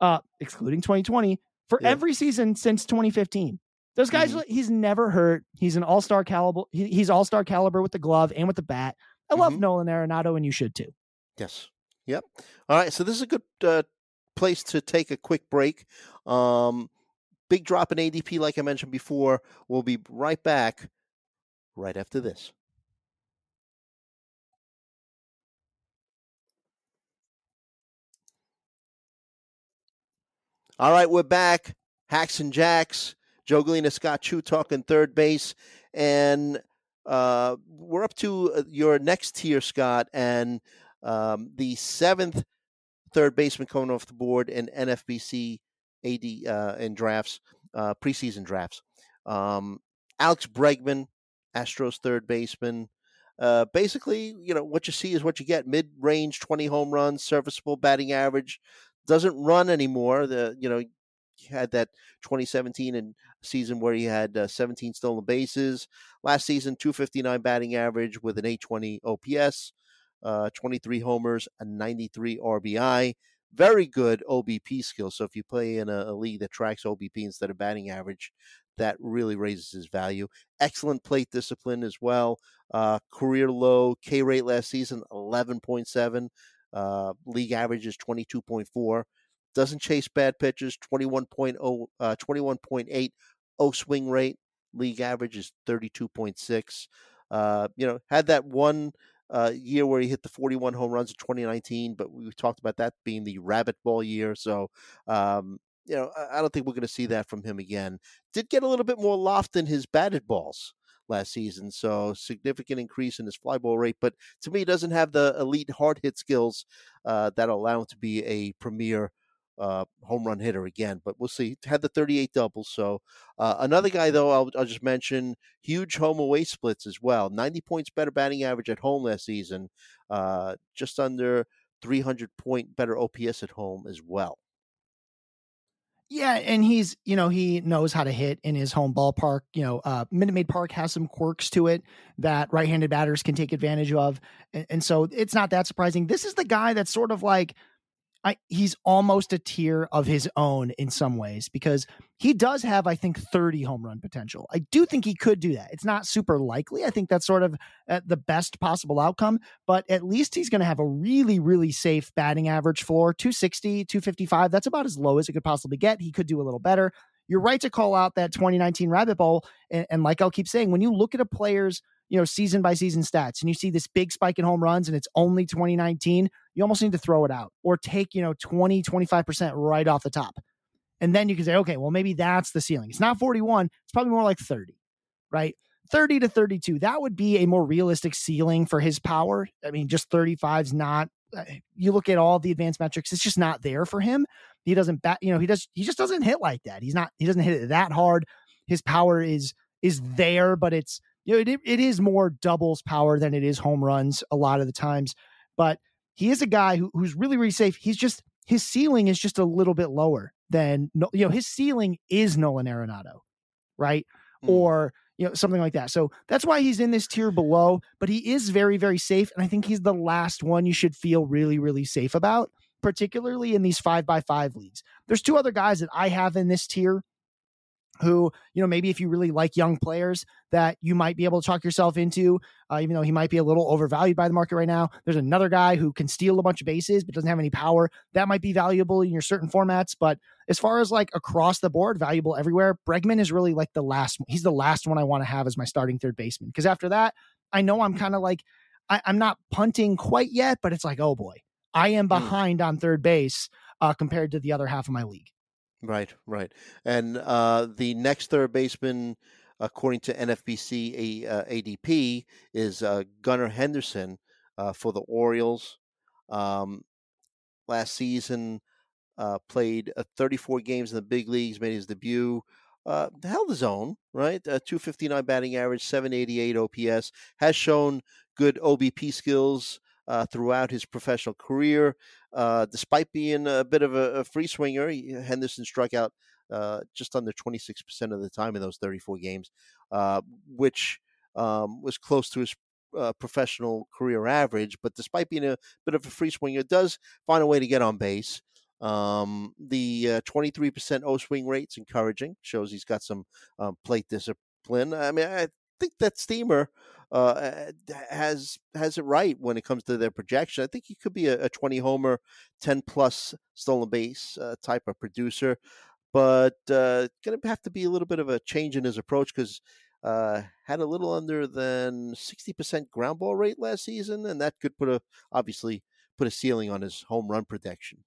uh, excluding 2020, for yeah. every season since 2015. Those guys, mm-hmm. he's never hurt. He's an all star caliber. He, he's all star caliber with the glove and with the bat. I love mm-hmm. Nolan Arenado, and you should too. Yes. Yep. All right. So this is a good uh, place to take a quick break. Um, big drop in ADP, like I mentioned before. We'll be right back right after this. All right, we're back. Hacks and Jacks. Joe Gallina, Scott Chu talking third base. And uh, we're up to uh, your next tier, Scott, and um, the seventh third baseman coming off the board in NFBC AD uh, in drafts, uh, preseason drafts. Um, Alex Bregman, Astros third baseman. Uh, basically, you know, what you see is what you get mid range, 20 home runs, serviceable batting average, doesn't run anymore. The you know he had that 2017 and season where he had uh, 17 stolen bases. Last season, 259 batting average with an 820 OPS, uh, 23 homers, a 93 RBI. Very good OBP skill. So if you play in a, a league that tracks OBP instead of batting average, that really raises his value. Excellent plate discipline as well. Uh, career low K rate last season, 11.7. Uh, league average is 22.4. Doesn't chase bad pitches, 21.0, uh, 21.8 O swing rate. League average is 32.6. Uh, you know, had that one uh, year where he hit the 41 home runs in 2019, but we talked about that being the rabbit ball year. So, um, you know, I don't think we're going to see that from him again. Did get a little bit more loft in his batted balls last season, so significant increase in his fly ball rate. But to me, doesn't have the elite hard hit skills uh, that allow him to be a premier uh, home run hitter again. But we'll see. Had the 38 doubles. So uh, another guy though, I'll, I'll, just mention huge home away splits as well. 90 points better batting average at home last season. Uh, just under 300 point better OPS at home as well. Yeah, and he's you know he knows how to hit in his home ballpark. You know, uh, Minute Maid Park has some quirks to it that right-handed batters can take advantage of, and, and so it's not that surprising. This is the guy that's sort of like I, he's almost a tier of his own in some ways because he does have, I think, 30 home run potential. I do think he could do that. It's not super likely. I think that's sort of uh, the best possible outcome, but at least he's going to have a really, really safe batting average floor 260, 255. That's about as low as it could possibly get. He could do a little better. You're right to call out that 2019 rabbit ball. And, and like I'll keep saying, when you look at a player's you know, season by season stats and you see this big spike in home runs and it's only 2019, you almost need to throw it out or take, you know, 20, 25% right off the top. And then you can say, okay, well, maybe that's the ceiling. It's not 41, it's probably more like 30, right? 30 to 32. That would be a more realistic ceiling for his power. I mean, just 35 is not, uh, you look at all the advanced metrics, it's just not there for him. He doesn't bat, you know, he does, he just doesn't hit like that. He's not, he doesn't hit it that hard. His power is, is there, but it's, you know, it, it is more doubles power than it is home runs a lot of the times. But he is a guy who, who's really, really safe. He's just, his ceiling is just a little bit lower than, you know, his ceiling is Nolan Arenado, right? Mm. Or, you know, something like that. So that's why he's in this tier below, but he is very, very safe. And I think he's the last one you should feel really, really safe about, particularly in these five by five leagues. There's two other guys that I have in this tier who, you know, maybe if you really like young players that you might be able to talk yourself into, uh, even though he might be a little overvalued by the market right now. There's another guy who can steal a bunch of bases but doesn't have any power. That might be valuable in your certain formats. But as far as like across the board, valuable everywhere, Bregman is really like the last, he's the last one I want to have as my starting third baseman. Because after that, I know I'm kind of like, I, am not punting quite yet, but it's like, oh boy, I am hmm. behind mm. on third base uh, compared to the other half of my league. Right, right. And uh, the next third baseman, according to NFBC uh, ADP, is uh, Gunnar Henderson uh, for the Orioles. Um, last season, uh, played uh, 34 games in the big leagues, made his debut. held his own, right? 259 batting average, 788 OPS. Has shown good OBP skills uh, throughout his professional career. Uh, despite being a bit of a, a free swinger, he, Henderson struck out uh, just under 26% of the time in those 34 games, uh, which um, was close to his uh, professional career average. But despite being a bit of a free swinger, does find a way to get on base. Um, the 23% O swing rate's encouraging, shows he's got some um, plate discipline. I mean, I think that Steamer uh, has has it right when it comes to their projection. I think he could be a, a 20 homer, 10 plus stolen base uh, type of producer, but uh, going to have to be a little bit of a change in his approach because uh, had a little under than 60% ground ball rate last season, and that could put a obviously put a ceiling on his home run production.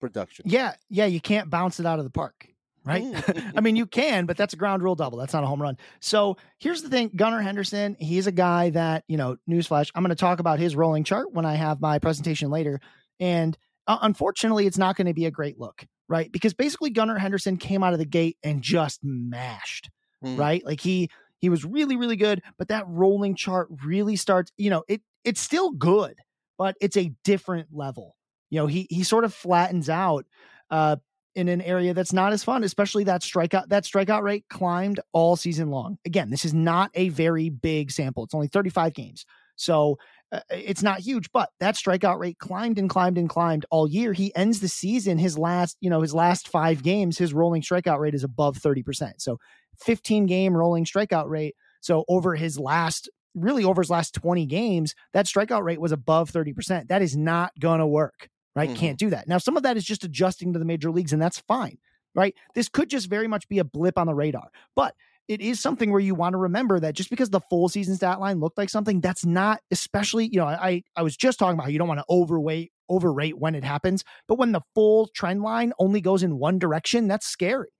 Production. Yeah, yeah, you can't bounce it out of the park right? Mm. [laughs] I mean, you can, but that's a ground rule double. That's not a home run. So here's the thing Gunnar Henderson, he's a guy that, you know, newsflash, I'm going to talk about his rolling chart when I have my presentation later. And uh, unfortunately, it's not going to be a great look, right? Because basically, Gunnar Henderson came out of the gate and just mashed, mm. right? Like he, he was really, really good, but that rolling chart really starts, you know, it, it's still good, but it's a different level. You know, he, he sort of flattens out. Uh, in an area that's not as fun, especially that strikeout that strikeout rate climbed all season long. Again, this is not a very big sample. It's only 35 games. So uh, it's not huge, but that strikeout rate climbed and climbed and climbed all year. He ends the season his last, you know, his last 5 games, his rolling strikeout rate is above 30%. So 15 game rolling strikeout rate. So over his last, really over his last 20 games, that strikeout rate was above 30%. That is not going to work, right? Mhm. Can't do that. Now, some of that is just adjusting to the major leagues, and that's fine, right? This could just very much be a blip on the radar, but it is something where you want to remember that just because the full season stat line looked like something, that's not especially, you know, I I was just talking about how you don't want to overweight, overrate when it happens, but when the full trend line only goes in one direction, that's scary,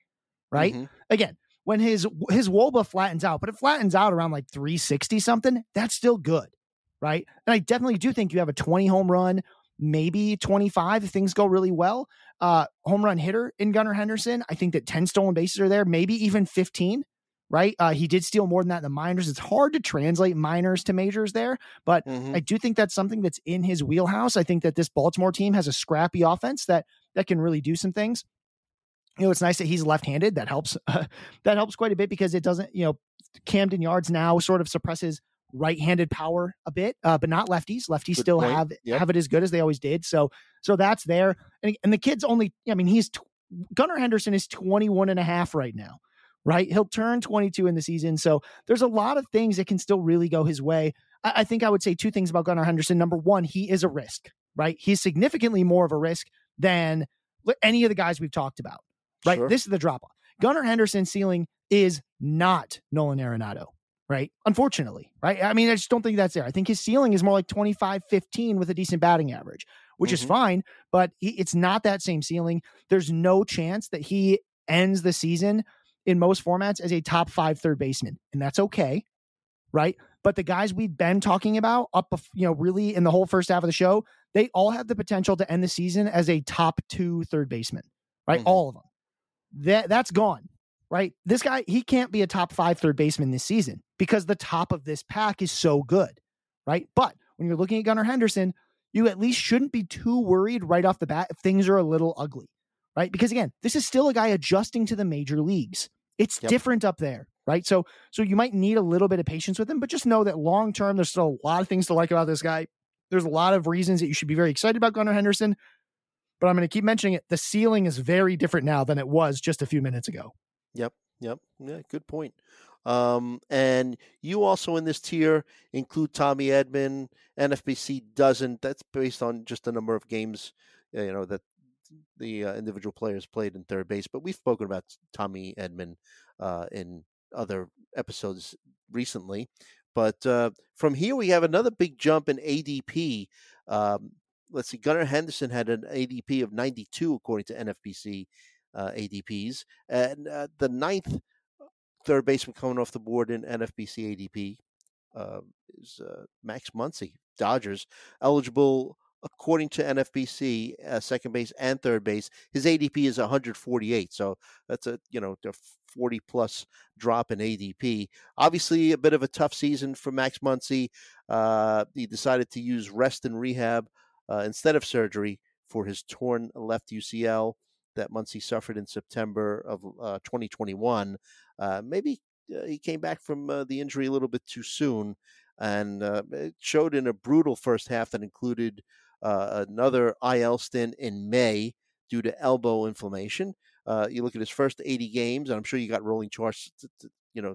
right? Mhm. Again, when his his Woba flattens out, but it flattens out around like 360 something, that's still good, right? And I definitely do think you have a 20 home run, maybe 25 if things go really well. Uh, home run hitter in Gunnar Henderson. I think that 10 stolen bases are there, maybe even 15 right? Uh, he did steal more than that in the minors. It's hard to translate minors to majors there, but Mhm. I do think that's something that's in his wheelhouse. I think that this Baltimore team has a scrappy offense that that can really do some things. You know, it's nice that he's left-handed. That helps. [laughs] that helps quite a bit because it doesn't. You know, Camden Yards now sort of suppresses right-handed power a bit, uh, but not lefties. Lefties Good still point. have Yep. have it as good as they always did. So so that's there. And, and the kid's only. I mean, he's tw- Gunnar Henderson is 21 and a half right now right? He'll turn 22 in the season. So there's a lot of things that can still really go his way. I, I think I would say two things about Gunnar Henderson. Number one, he is a risk, right? He's significantly more of a risk than any of the guys we've talked about, right? Sure. This is the drop off. Gunnar Henderson's ceiling is not Nolan Arenado, right? Unfortunately, right? I mean, I just don't think that's there. I think his ceiling is more like 25 15 with a decent batting average, which is Mhm. fine, but he, it's not that same ceiling. There's no chance that he ends the season in most formats as a top five third baseman, and that's okay, right? But the guys we've been talking about up, you know, really in the whole first half of the show, they all have the potential to end the season as a top two third baseman, right? Mhm. All of them. That that's gone, right? This guy he can't be a top five third baseman this season because the top of this pack is so good, right? But when you're looking at Gunnar Henderson, you at least shouldn't be too worried right off the bat if things are a little ugly, right? Because again, this is still a guy adjusting to the major leagues. It's Yep. different up there, right? So so you might need a little bit of patience with him, but just know that long term, there's still a lot of things to like about this guy. There's a lot of reasons that you should be very excited about Gunnar Henderson. But I'm going to keep mentioning it. The ceiling is very different now than it was just a few minutes ago. Yep. Yep. Yeah. Good point. Um, and you also in this tier include Tommy Edman. NFBC doesn't. That's based on just the number of games, uh, you know, that the uh, individual players played in third base. But we've spoken about Tommy Edman uh, in other episodes recently. But uh, from here, we have another big jump in ADP. Um, let's see, Gunnar Henderson had an ADP of 92 according to NFBC ADPs, and uh, the ninth third baseman coming off the board in NFBC ADP uh, is uh, Max Muncy, Dodgers, eligible according to NFBC, uh, second base and third base. His ADP is 148, so that's a you know a 40 plus drop in ADP. Obviously, a bit of a tough season for Max Muncy. Uh, he decided to use rest and rehab uh, instead of surgery for his torn left UCL that Muncy suffered in September of uh, 2021. Uh, maybe uh, he came back from uh, the injury a little bit too soon, and uh, it showed in a brutal first half that included another IL stint in May due to elbow inflammation. You look at his first 80 games, and I'm sure you got rolling charts, to, to, you know,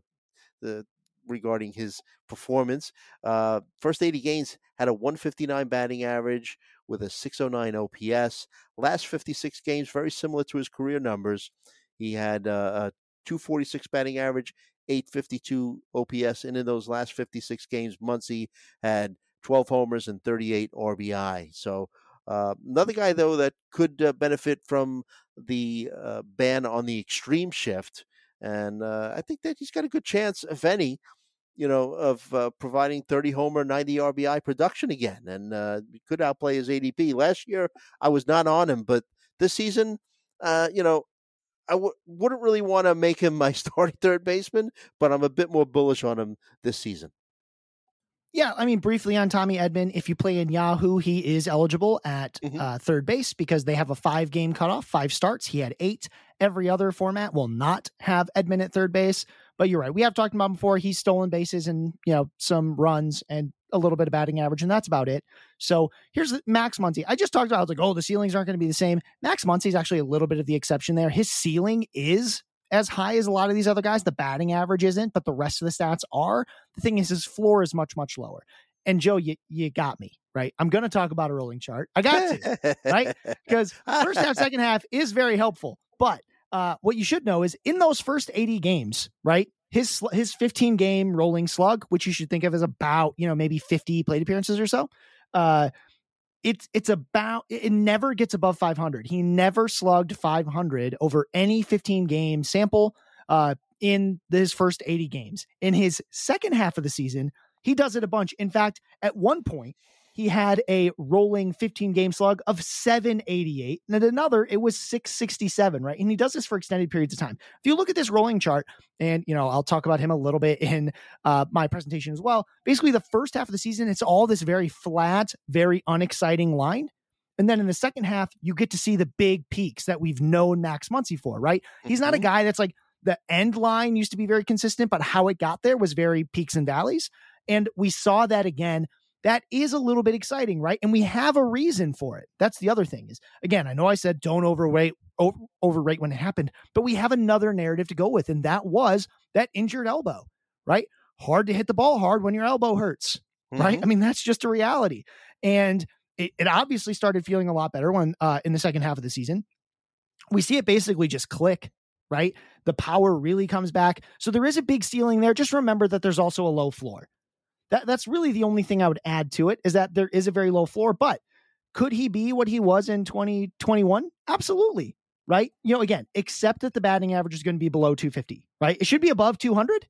the regarding his performance. Uh, first 80 games had a 159 batting average with a 609 OPS. Last 56 games, very similar to his career numbers. He had uh, a 246 batting average, 852 OPS, and in those last 56 games, Muncy had 12 homers and 38 RBI. So uh, another guy though that could uh, benefit from the uh, ban on the extreme shift, and uh, I think that he's got a good chance, if any, you know, of uh, providing 30 homer, 90 RBI production again, and uh, could outplay his ADP. Last year, I was not on him, but this season, uh, you know, I w- wouldn't really want to make him my [laughs] starting third baseman, but I'm a bit more bullish on him this season. Yeah, I mean, briefly on Tommy Edman, if you play in Yahoo, he is eligible at Mhm. uh, third base because they have a five game cutoff, five starts. He had eight. Every other format will not have Edman at third base. But you're right. We have talked about him before. He's stolen bases and, you know, some runs and a little bit of batting average, and that's about it. So here's Max Muncy. I just talked about, I was like, oh, the ceilings aren't going to be the same. Max Muncy is actually a little bit of the exception there. His ceiling is as high as a lot of these other guys. The batting average isn't, but the rest of the stats are. The thing is, his floor is much, much lower. And Joe, you you got me right. I'm going to talk about a rolling chart. I got to right [laughs] because first half, second half is very helpful. But uh, what you should know is in those first 80 games, right? His his 15 game rolling slug, which you should think of as about you know maybe 50 plate appearances or so. Uh, it's it's about it never gets above 500. He never slugged 500 over any 15 game sample uh, in his first 80 games. In his second half of the season, he does it a bunch. In fact, at one point, he had a rolling 15 game slug of 788. And at another, it was 667, right? And he does this for extended periods of time. If you look at this rolling chart, and you know, I'll talk about him a little bit in uh, my presentation as well. Basically, the first half of the season, it's all this very flat, very unexciting line. And then in the second half, you get to see the big peaks that we've known Max Muncy for, right? He's not a mm-hmm. guy that's like the end line used to be very consistent, but how it got there was very peaks and valleys. And we saw that again. That is a little bit exciting, right? And we have a reason for it. That's the other thing is, again, I know I said don't overweight, over, overrate when it happened, but we have another narrative to go with. And that was that injured elbow, right? Hard to hit the ball hard when your elbow hurts, mm-hmm. right? I mean, that's just a reality. And it, it obviously started feeling a lot better when uh, in the second half of the season. We see it basically just click right? The power really comes back. So there is a big ceiling there. Just remember that there's also a low floor. That that's really the only thing I would add to it is that there is a very low floor, but could he be what he was in 2021? Absolutely. Right. You know, again, except that the batting average is going to be below 250, right? It should be above 200,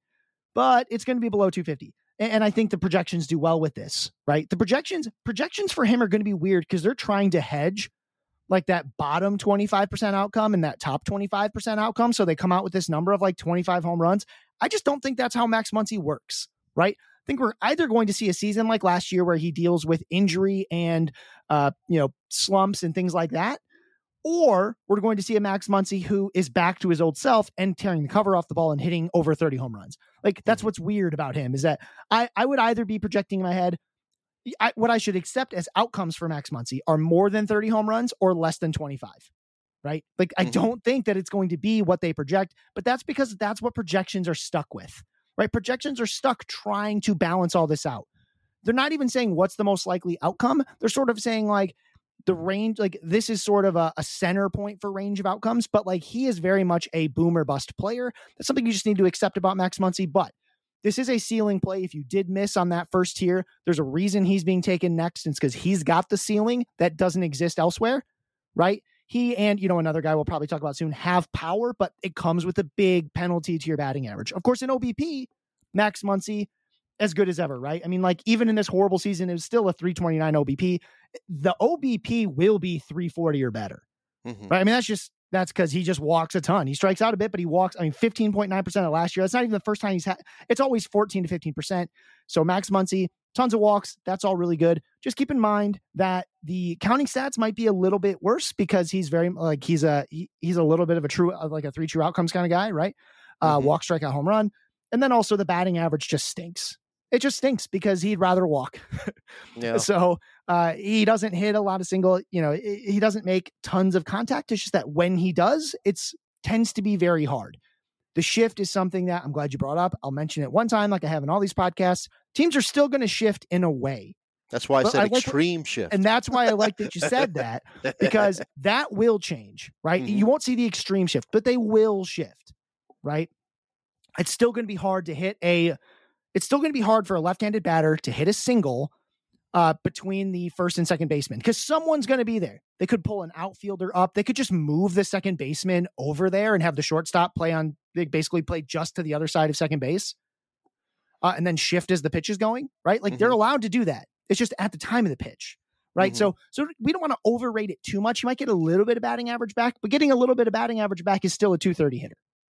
but it's going to be below 250. And, and I think the projections do well with this, right? The projections, projections for him are going to be weird because they're trying to hedge like that bottom 25% outcome and that top 25% outcome. So they come out with this number of like 25 home runs. I just don't think that's how Max Muncy works, right? Think we're either going to see a season like last year where he deals with injury and uh, you know slumps and things like that, or we're going to see a Max Muncy who is back to his old self and tearing the cover off the ball and hitting over 30 home runs. Like that's mm-hmm. what's weird about him is that I I would either be projecting in my head I, what I should accept as outcomes for Max Muncy are more than 30 home runs or less than 25 right? Like mm-hmm. I don't think that it's going to be what they project, but that's because that's what projections are stuck with right? Projections are stuck trying to balance all this out. They're not even saying what's the most likely outcome. They're sort of saying like the range, like this is sort of a, a center point for range of outcomes, but like he is very much a boomer bust player. That's something you just need to accept about Max Muncy. But this is a ceiling play. If you did miss on that first tier, there's a reason he's being taken next. and It's because he's got the ceiling that doesn't exist elsewhere, right? He and you know another guy we'll probably talk about soon have power, but it comes with a big penalty to your batting average. Of course, in OBP, Max Muncy as good as ever, right? I mean, like even in this horrible season, it was still a 329 OBP. The OBP will be 340 or better, mm-hmm. right? I mean, that's just that's because he just walks a ton. He strikes out a bit, but he walks. I mean, 15.9% of last year. That's not even the first time he's had. It's always 14 to 15%. So Max Muncy, tons of walks. That's all really good. Just keep in mind that the counting stats might be a little bit worse because he's very like he's a he, he's a little bit of a true like a three true outcomes kind of guy, right? Uh, mm-hmm. Walk, strikeout, home run, and then also the batting average just stinks. It just stinks because he'd rather walk. yeah. [laughs] So uh, he doesn't hit a lot of single. You know, he doesn't make tons of contact. It's just that when he does, it's tends to be very hard. The shift is something that I'm glad you brought up. I'll mention it one time, like I have in all these podcasts. Teams are still going to shift in a way. That's why I but said I like extreme shift. And that's why I like that you said [laughs] that because that will change, right? Mm-hmm. You won't see the extreme shift, but they will shift, right? It's still going to be hard to hit a it's still going to be hard for a left-handed batter to hit a single uh, between the first and second baseman because someone's going to be there. They could pull an outfielder up. They could just move the second baseman over there and have the shortstop play on, they basically play just to the other side of second base uh, and then shift as the pitch is going, right? Like mm-hmm. they're allowed to do that. It's just at the time of the pitch, right? Mm-hmm. So, so we don't want to overrate it too much. You might get a little bit of batting average back, but getting a little bit of batting average back is still a 230 hitter.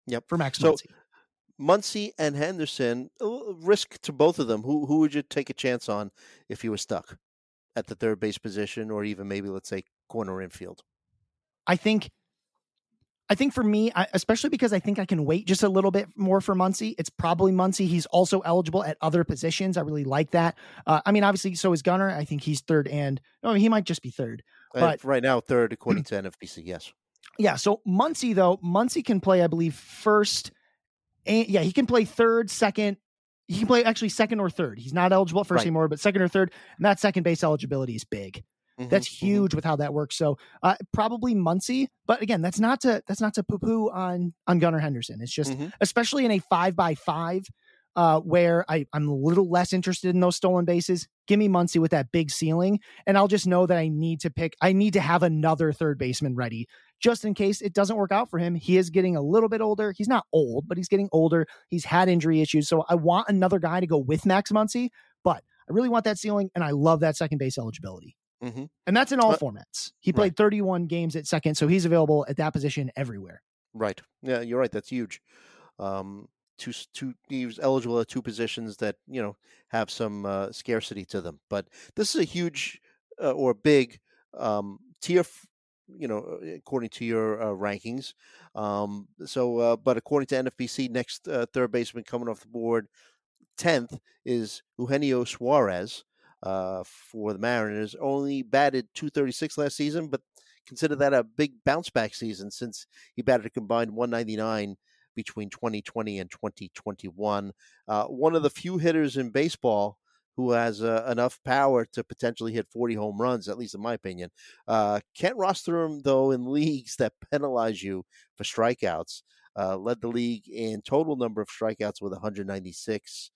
Yep. For Max so, Muncy. Muncy and Henderson, risk to both of them. Who who would you take a chance on if you were stuck at the third base position, or even maybe let's say corner infield? I think, I think for me, I, especially because I think I can wait just a little bit more for Muncy. It's probably Muncy. He's also eligible at other positions. I really like that. Uh, I mean, obviously, so is Gunnar. I think he's third, and no, he might just be third. Uh, but right now, third according [clears throat] to NFBC. Yes. Yeah. So Muncy though, Muncy can play, I believe, first. And yeah, he can play third, second. He can play actually second or third. He's not eligible at first Right. anymore, but second or third. And that second base eligibility is big. Mhm, That's mhm. huge with how that works. So uh, probably Muncy, but again, that's not to that's not to poo poo on on Gunnar Henderson. It's just Mhm. especially in a five by five uh, where I, I'm a little less interested in those stolen bases. Give me Muncy with that big ceiling, and I'll just know that I need to pick. I need to have another third baseman ready just in case it doesn't work out for him. He is getting a little bit older. He's not old, but he's getting older. He's had injury issues, so I want another guy to go with Max Muncy. But I really want that ceiling, and I love that second base eligibility. Mhm. And that's in all Uh, formats. He played 31 games at second, so he's available at that position everywhere. Right. Yeah, you're right. That's huge. Um, two, two, he was eligible at two positions that you know have some uh, scarcity to them. But this is a huge uh, or big um, tier. f- You know, uh, according to your uh, rankings. Um, so, uh, but according to NFBC, next uh, third baseman coming off the board, tenth is Eugenio Suarez uh, for the Mariners. Only batted 236 last season, but consider that a big bounce back season since he batted a combined 199 between 2020 and 2021. Uh, one of the few hitters in baseball who has uh, enough power to potentially hit 40 home runs, at least in my opinion. Uh, can't roster him, though, in [laughs] leagues that penalize you for strikeouts. Uh, led the league in total number of strikeouts with 196.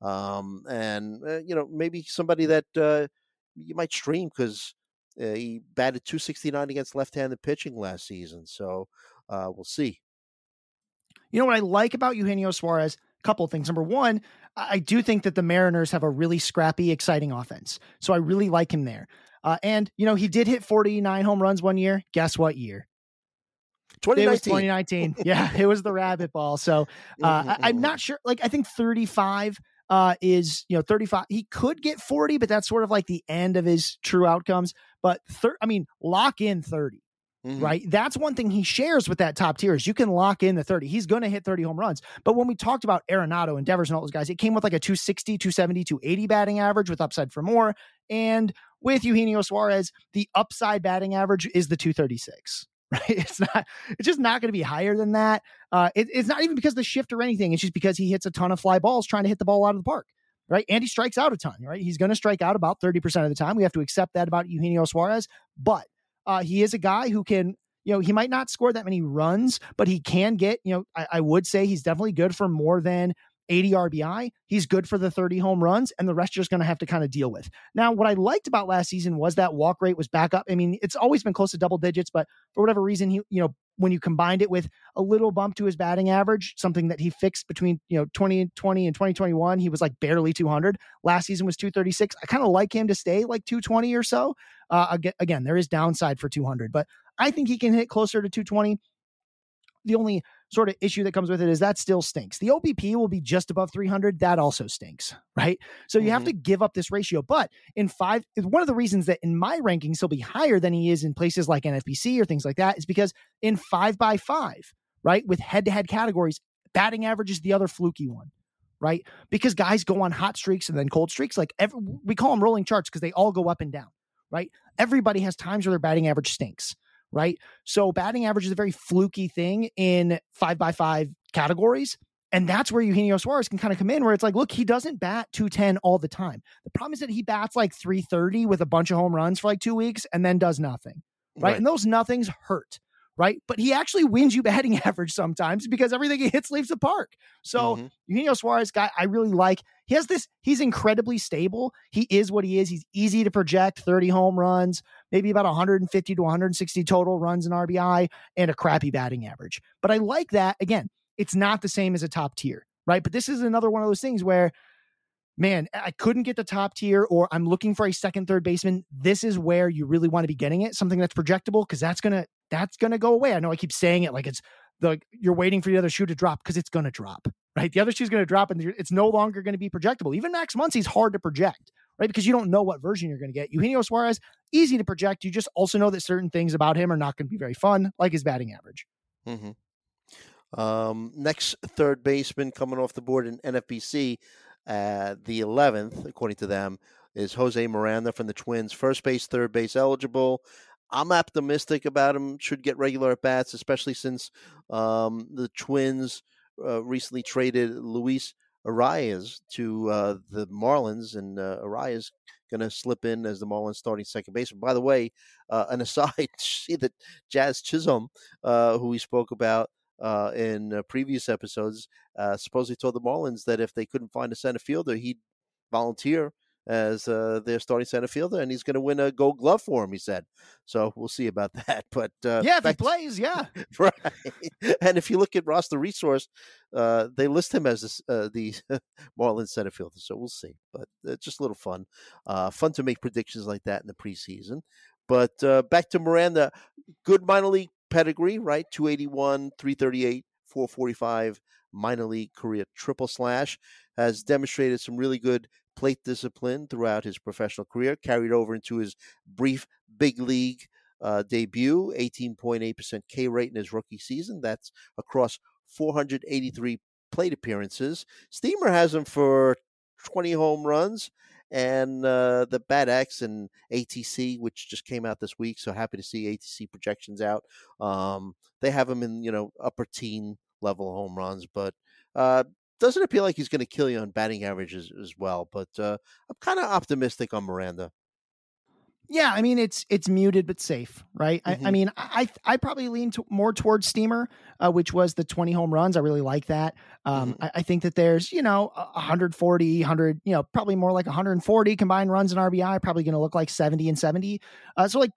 Um, and, uh, you know, maybe somebody that uh, you might stream because uh, he batted 269 against left-handed pitching last season. So we'll see. You know what I like about Eugenio Suarez? A couple of things. Number one, I do think that the Mariners have a really scrappy, exciting offense. So I really like him there. Uh, and, you know, he did hit 49 home runs one year. Guess what year? It was 2019. 2019. [laughs] yeah, it was the rabbit ball. So uh, I, I'm mhm. not sure. Like, I think 35 uh, is, you know, 35. He could get 40, but that's sort of like the end of his true outcomes. But, thir- I mean, lock in 30 Mhm. right? That's one thing he shares with that top tier is you can lock in the 30. He's going to hit 30 home runs. But when we talked about Arenado and Devers and all those guys, it came with like a 260, 270, 280 batting average with upside for more. And with Eugenio Suarez, the upside batting average is the 236. [laughs] Right. It's not, it's just not going to be higher than that. Uh, it- it's not even because the shift or anything. It's just because he hits a ton of fly balls trying to hit the ball out of the park. Right. And he strikes out a ton, right? He's going to strike out about 30% of the time. We have to accept that about Eugenio Suarez. But uh, he is a guy who can, you know, he might not score that many runs, but he can get, you know, I, I would say he's definitely good for more than 80 RBI. He's good for the 30 home runs, and the rest you're just going to have to kind of deal with. Now, what I liked about last season was that walk rate was back up. I mean, it's always been close to double digits, but for whatever reason, he, you know, when you combined it with a little bump to his batting average, something that he fixed between, you know, 2020 and 2021, he was like barely 200. Last season was 236. I kind of like him to stay like 220 or so. Uh, again, there is downside for 200, but I think he can hit closer to 220. The only sort of issue that comes with it is that still stinks. The OBP will be just above 300. That also stinks, right? So you have Mhm. to give up this ratio. But in five, one of the reasons that in my rankings he'll be higher than he is in places like NFBC or things like that is because in five by five, right, with head to head categories, batting average is the other fluky one. Right, because guys go on hot streaks and then cold streaks. Like every, we call them rolling charts because they all go up and down. Right, everybody has times where their batting average stinks right? So batting average is a very fluky thing in five by five categories. And that's where Eugenio Suarez can kind of come in, where it's like, look, he doesn't bat 210 all the time. The problem is that he bats like 330 with a bunch of home runs for like two weeks and then does nothing, right? And those nothings hurt, right? But he actually wins you batting [laughs] average sometimes because everything he hits leaves the park. So Mhm. Eugenio Suarez guy, I really like. He has this, he's incredibly stable. He is what he is. He's easy to project 30 home runs, maybe about 150 to 160 total runs in RBI, and a crappy batting average. But I like that. Again, it's not the same as a top tier, right? But this is another one of those things where, man, I couldn't get the top tier, or I'm looking for a second, third baseman. This is where you really want to be getting it, something that's projectable, because that's gonna that's gonna go away. I know I keep saying it like it's the you're waiting for the other shoe to drop because it's gonna drop, right? The other shoe's gonna drop, and it's no longer gonna be projectable. Even Max Muncy's hard to project, right? Because you don't know what version you're gonna get. Eugenio Suarez, easy to project. You just also know that certain things about him are not gonna be very fun, like his batting average. hmm Um, next third baseman coming off the board in NFBC, uh, the 11th, according to them, is Jose Miranda from the Twins. First base, third base eligible. I'm optimistic about him. Should get regular at bats, especially since um, the Twins uh, recently traded Luis Arraez to uh, the Marlins, and uh, Arraez going to slip in as the Marlins starting second baseman. By the way, uh, an [laughs] aside, see that Jazz Chisholm, uh, who we spoke about uh, in uh, previous episodes, uh, supposedly told the Marlins that if they couldn't find a center fielder, he'd volunteer as uh, their starting center fielder, and he's going to win a Gold Glove for him. He said, so we'll see about [laughs] that. But uh, yeah, if he plays, yeah, [laughs] right. And if you look at roster resource, uh, they list him as uh, the [laughs] Marlins center fielder. So we'll see. But it's just a little fun, uh, fun to make predictions like that in the preseason. But uh, back to Miranda, good minor league pedigree, right? 281, 338, 445 minor league career triple slash has demonstrated some really good plate discipline throughout his professional career, carried over into his brief big league uh, debut, 18.8% K rate in his rookie season. That's across 483 plate appearances. Steamer has him for 20 home runs. And uh, the BAT X and ATC, which just came out this week, so happy to see ATC projections out. Um, they have him in you know upper teen level home runs, but uh, doesn't appear like he's going to kill you on batting averages as well. But uh, I'm kind of optimistic on Miranda. Yeah, I mean it's it's muted but safe, right? Mm-hmm. I, I, mm-hmm. mean, I I probably lean to, more towards Steamer, uh, which was the 20 home runs. I really like that. Um, mm-hmm. I, I, think that there's you know 140, 100, you know, probably more like 140 combined runs in RBI. Probably going to look like 70 and 70. Uh, so like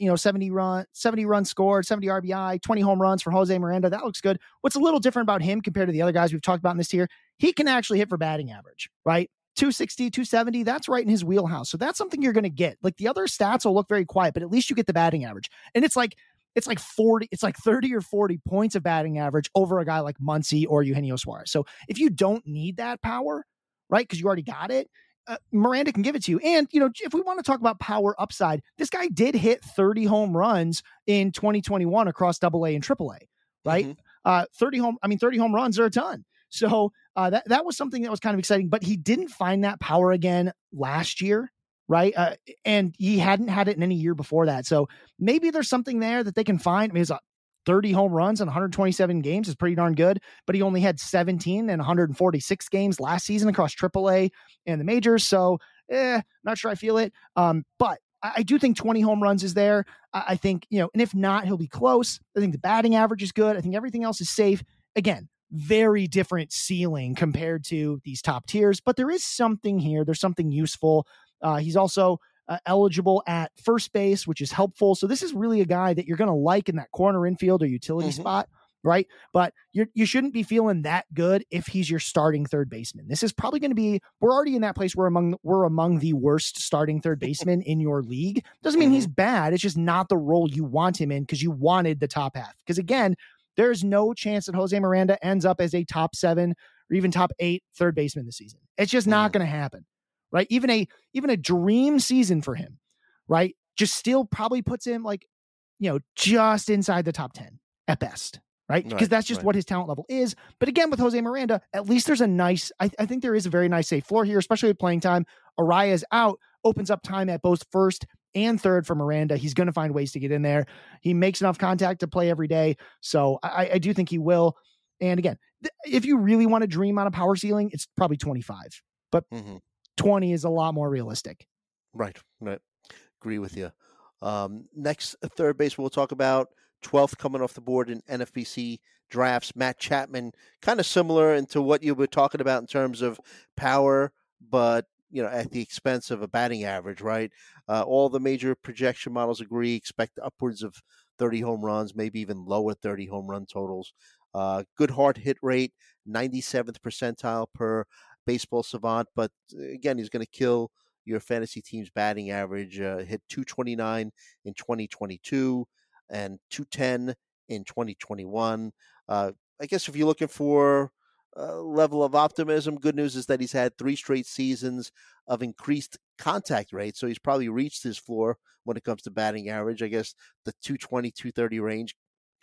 you know 70 run 70 runs scored 70 rbi 20 home runs for jose miranda that looks good what's a little different about him compared to the other guys we've talked about in this tier he can actually hit for batting average right 260 270 that's right in his wheelhouse so that's something you're going to get like the other stats will look very quiet but at least you get the batting average and it's like it's like 40 it's like 30 or 40 points of batting average over a guy like Muncy or Eugenio Suarez so if you don't need that power right because you already got it uh, Miranda can give it to you. And, you know, if we want to talk about power upside, this guy did hit 30 home runs in 2021 across double A and triple A, right? Mm-hmm. Uh, 30 home, I mean, 30 home runs are a ton. So uh, that, that was something that was kind of exciting, but he didn't find that power again last year, right? Uh, and he hadn't had it in any year before that. So maybe there's something there that they can find. I mean, it's a 30 home runs in 127 games is pretty darn good, but he only had 17 and 146 games last season across AAA and the majors. So, eh, not sure I feel it. Um, but I, do think 20 home runs is there. I think, you know, and if not, he'll be close. I think the batting average is good. I think everything else is safe. Again, very different ceiling compared to these top tiers, but there is something here. There's something useful. Uh, he's also uh, eligible at first base, which is helpful. So this is really a guy that you're going to like in that corner infield or utility mm-hmm. spot, right? But you you shouldn't be feeling that good if he's your starting third baseman. This is probably going to be we're already in that place where among we're among the worst starting third [laughs] basemen in your league. Doesn't mean mm-hmm. he's bad. It's just not the role you want him in because you wanted the top half. Because again, there's no chance that Jose Miranda ends up as a top seven or even top eight third baseman this season. It's just not mm. going to happen right? Even a even a dream season for him, right? Just still probably puts him like, you know, just inside the top 10 at best, right? Because right, that's just right. what his talent level is. But again, with Jose Miranda, at least there's a nice, I, I think there is a very nice safe floor here, especially with playing time. Arraez out opens up time at both first and third for Miranda. He's going to find ways to get in there. He makes enough contact to play every day. So I, I do think he will. And again, th- if you really want to dream on a power ceiling, it's probably 25. But mm-hmm. 20 is a lot more realistic. Right, right. Agree with you. Um, next, uh, third base, we'll talk about 12th coming off the board in NFBC drafts. Matt Chapman, kind of similar into what you were talking about in terms of power, but you know at the expense of a batting average, right? Uh, all the major projection models agree expect upwards of 30 home runs, maybe even lower 30 home run totals. Uh, good hard hit rate, 97th percentile per baseball savant, but uh, again, he's going to kill your fantasy team's batting average. Uh, hit 229 in 2022 and 210 in 2021. Uh, I guess if you're looking for a level of optimism, good news is that he's had three straight seasons of increased contact rate. So he's probably reached his floor when it comes to batting average. I guess the 220, 230 range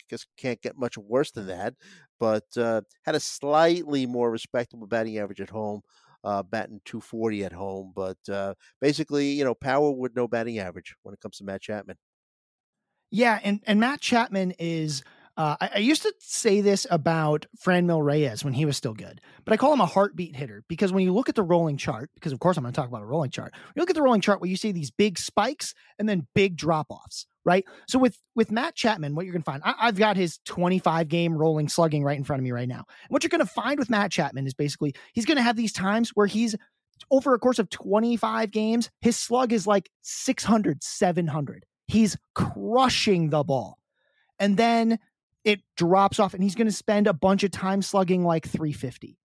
guess can't get much worse than that. But uh, had a slightly more respectable batting average at home, uh, batting 240 at home. But uh, basically, you know, power with no batting average when it comes to Matt Chapman. Yeah, and and Matt Chapman is. Uh, I, I, used to say this about Franmil Reyes when he was still good, but I call him a heartbeat hitter because when you look at the rolling chart, because of course I'm going to talk about a rolling chart. You look at the rolling chart where you see these big spikes and then big drop offs, right? So with with Matt Chapman, what you're going to find, I, I've got his 25 game rolling slugging right in front of me right now. And what you're going to find with Matt Chapman is basically he's going to have these times where he's over a course of 25 games, his slug is like 600, 700. He's crushing the ball. And then it drops off and he's going to spend a bunch of time slugging like 350.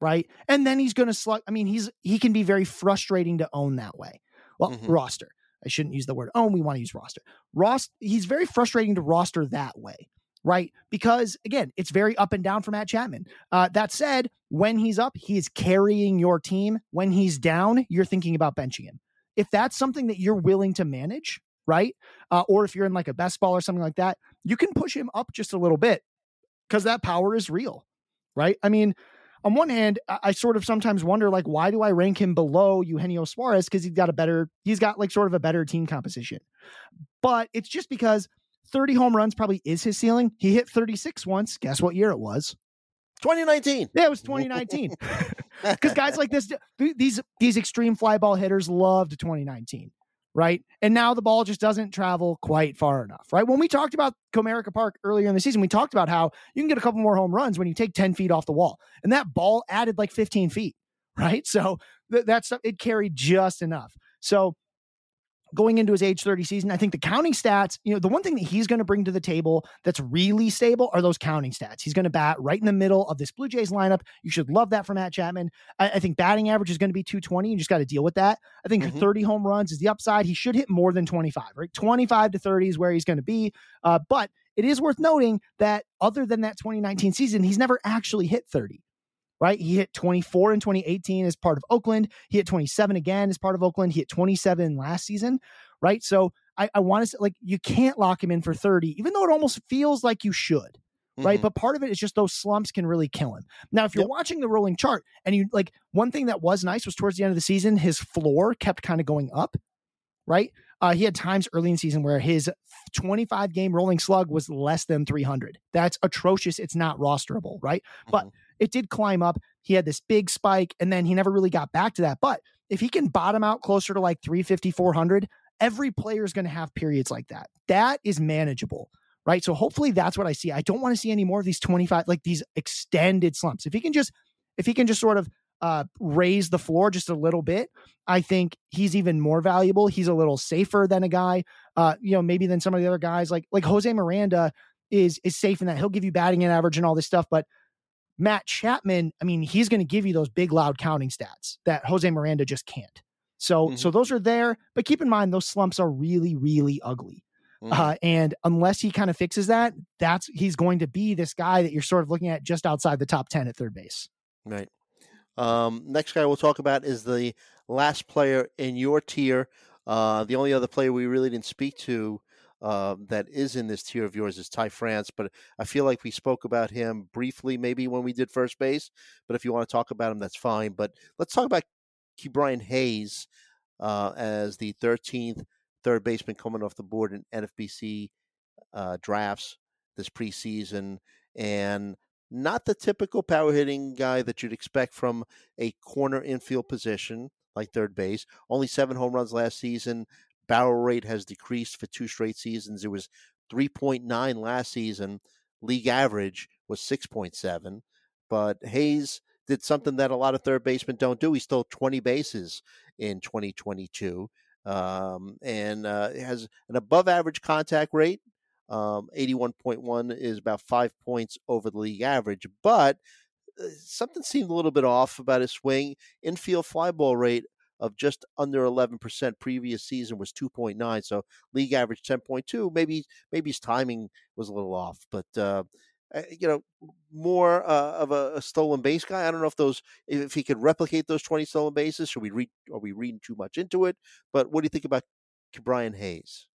Right. And then he's going to slug. I mean, he's, he can be very frustrating to own that way. Well, mm-hmm. roster. I shouldn't use the word own. We want to use roster. Ross, he's very frustrating to roster that way right? Because again, it's very up and down for Matt Chapman. Uh, that said, when he's up, he is carrying your team. When he's down, you're thinking about benching him. If that's something that you're willing to manage, right? Uh, or if you're in like a best ball or something like that, you can push him up just a little bit because that power is real, right? I mean, on one hand, I sort of sometimes wonder like, why do I rank him below Eugenio Suarez? Because he's got a better, he's got like sort of a better team composition. But it's just because 30 home runs probably is his ceiling. He hit 36 once. Guess what year it was? 2019. Yeah, it was [laughs] 2019. Because guys like this, these these extreme fly ball hitters loved 2019, right? And now the ball just doesn't travel quite far enough, right? When we talked about Comerica Park earlier in the season, we talked about how you can get a couple more home runs when you take 10 feet off the wall, and that ball added like 15 feet, [laughs] right? So th- stuff it carried just enough. So going into his age 30 season. I think the counting stats, you know, the one thing that he's going to bring to the table that's really stable are those counting stats. He's going to bat right in the middle of this Blue Jays lineup. You should love that for Matt Chapman. I, I think batting average is going to be 220. You just got to deal with that. I think mm-hmm. 30 home runs is the upside. He should hit more than 25, right? 25 to 30 is where he's going to be. Uh, but it is worth noting that other than that 2019 season, he's never actually hit 30 right? He hit 24 in 2018 as part of Oakland. He hit 27 again as part of Oakland. He hit 27 last season, right? So I, I want to say, like, you can't lock him in for 30, even though it almost feels like you should. Right. Mm-hmm. But part of it is just those slumps can really kill him. Now, if you're yep. watching the rolling chart and you like one thing that was nice was towards the end of the season, his floor kept kind of going up. Right. Uh, he had times early in season where his 25 game rolling slug was less than 300. That's atrocious. It's not rosterable. Right. Mm-hmm. But it did climb up. He had this big spike and then he never really got back to that. But if he can bottom out closer to like 350, 400, every player is going to have periods like that. That is manageable. Right. So hopefully that's what I see. I don't want to see any more of these 25, like these extended slumps. If he can just, if he can just sort of uh, raise the floor just a little bit, I think he's even more valuable. He's a little safer than a guy, uh, you know, maybe than some of the other guys like like Jose Miranda is is safe in that he'll give you batting and average and all this stuff, but Matt Chapman, I mean, he's going to give you those big, loud counting stats that Jose Miranda just can't. So, mm-hmm. so those are there, but keep in mind those slumps are really, really ugly. Mm-hmm. Uh, and unless he kind of fixes that, that's he's going to be this guy that you're sort of looking at just outside the top ten at third base. Right. Um, next guy we'll talk about is the last player in your tier. Uh, the only other player we really didn't speak to uh, that is in this tier of yours is Ty France, but I feel like we spoke about him briefly maybe when we did first base. But if you want to talk about him, that's fine. But let's talk about Ke'Bryan Hayes uh, as the 13th third baseman coming off the board in NFBC uh, drafts this preseason. And not the typical power hitting guy that you'd expect from a corner infield position like third base. Only seven home runs last season, barrel rate has decreased for two straight seasons. It was 3.9 last season. League average was 6.7. But Hayes did something that a lot of third basemen don't do. He stole 20 bases in 2022 um, and uh, has an above average contact rate. Um, 81.1 is about five points over the league average, but uh, something seemed a little bit off about his swing. Infield fly ball rate of just under 11%. Previous season was 2.9, so league average 10.2. Maybe maybe his timing was a little off, but uh, eh, you know, more uh, of a, a, stolen base guy. I don't know if those if he could replicate those 20 stolen bases. Should we read? Are we reading too much into it? But what do you think about Brian Hayes?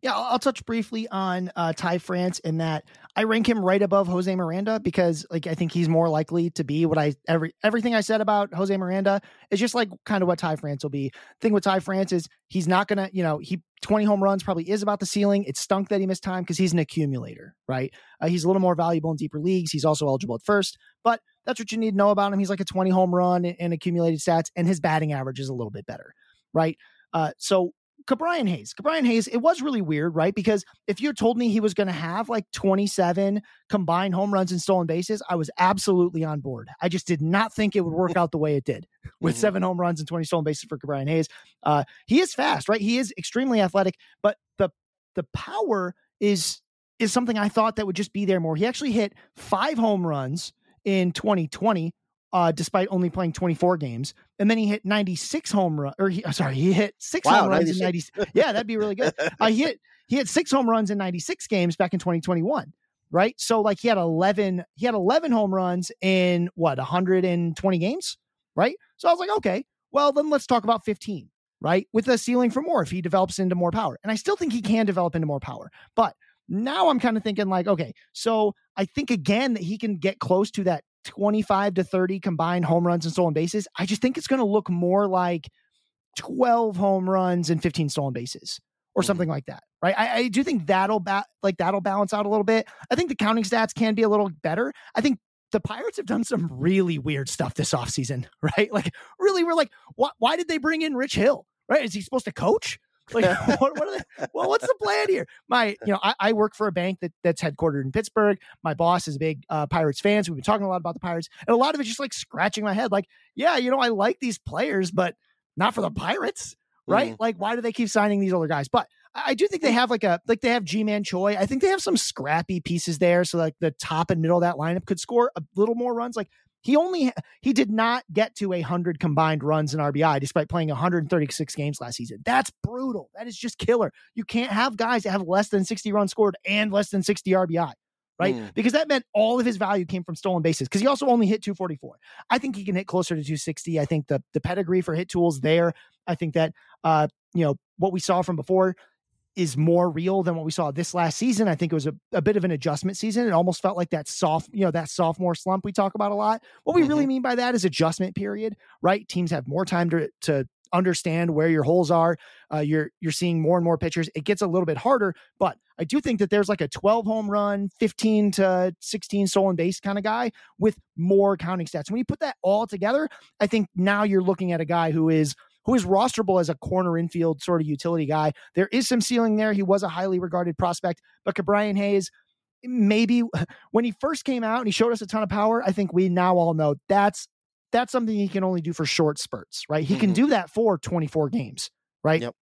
Yeah, I'll, I'll touch briefly on uh, Ty France in that I rank him right above Jose Miranda because like I think he's more likely to be what I every everything I said about Jose Miranda is just like kind of what Ty France will be. Thing with Ty France is he's not gonna, you know, he 20 home runs probably is about the ceiling. It stunk that he missed time because he's an accumulator, right? Uh, he's a little more valuable in deeper leagues. He's also eligible at first, but that's what you need to know about him. He's like a 20 home run and, and accumulated stats, and his batting average is a little bit better, right? Uh, so Ke'Bryan Hayes. Ke'Bryan Hayes, it was really weird, right? Because if you told me he was going to have like 27 combined home runs and stolen bases, I was absolutely on board. I just did not think it would work [laughs] out the way it did with mm-hmm. seven home runs and 20 stolen bases for Ke'Bryan Hayes. Uh, he is fast, right? He is extremely athletic, but the the power is is something I thought that would just be there more. He actually hit five home runs in 2020 uh, despite only playing 24 games. And then he hit 96 home run, or he, sorry, he hit six wow, home runs 96. in 90. Yeah, that'd be really good. Uh, he hit he hit six home runs in 96 games back in 2021. Right. So like he had 11, he had 11 home runs in what 120 games. Right. So I was like, okay, well then let's talk about 15. Right. With a ceiling for more if he develops into more power. And I still think he can develop into more power. But now I'm kind of thinking like, okay, so I think again that he can get close to that 25 to 30 combined home runs and stolen bases. I just think it's going to look more like 12 home runs and 15 stolen bases or mm-hmm. something like that. Right. I, I do think that'll ba- like that'll balance out a little bit. I think the counting stats can be a little better. I think the Pirates have done some really weird stuff this offseason, [laughs] right? Like, really, we're like, wh- why did they bring in Rich Hill? Right? Is he supposed to coach? Like, [laughs] what, what are they? Well, what's the plan here? My, you know, I, I, work for a bank that that's headquartered in Pittsburgh. My boss is a big uh, Pirates fan. So we've been talking a lot about the Pirates, and a lot of it's just like scratching my head. Like, yeah, you know, I like these players, but not for the Pirates, right? Mm. Like, why do they keep signing these older guys? But I do think they have like a like they have Ji-Man Choi. I think they have some scrappy pieces there. So like the top and middle of that lineup could score a little more runs. Like he only he did not get to a hundred combined runs in RBI despite playing 136 games last season. That's brutal. That is just killer. You can't have guys that have less than 60 runs scored and less than 60 RBI. Right. Mm. Because that meant all of his value came from stolen bases because he also only hit 244. I think he can hit closer to 260. I think the the pedigree for hit tools there. I think that uh, you know, what we saw from before is more real than what we saw this last season. I think it was a, a bit of an adjustment season. It almost felt like that soft, you know, that sophomore slump we talk about a lot. What we mm-hmm. really mean by that is adjustment period, right? Teams have more time to to understand where your holes are. Uh, you're you're seeing more and more pitchers. It gets a little bit harder, but I do think that there's like a 12 home run, 15 to 16 stolen base kind of guy with more counting stats. When you put that all together, I think now you're looking at a guy who is who is rosterable as a corner infield sort of utility guy. There is some ceiling there. He was a highly regarded prospect, but Ke'Bryan Hayes, maybe [laughs] when he first came out and he showed us a ton of power, I think we now all know that's that's something he can only do for short spurts, right? He mm-hmm. can do that for 24 games, right? Yep.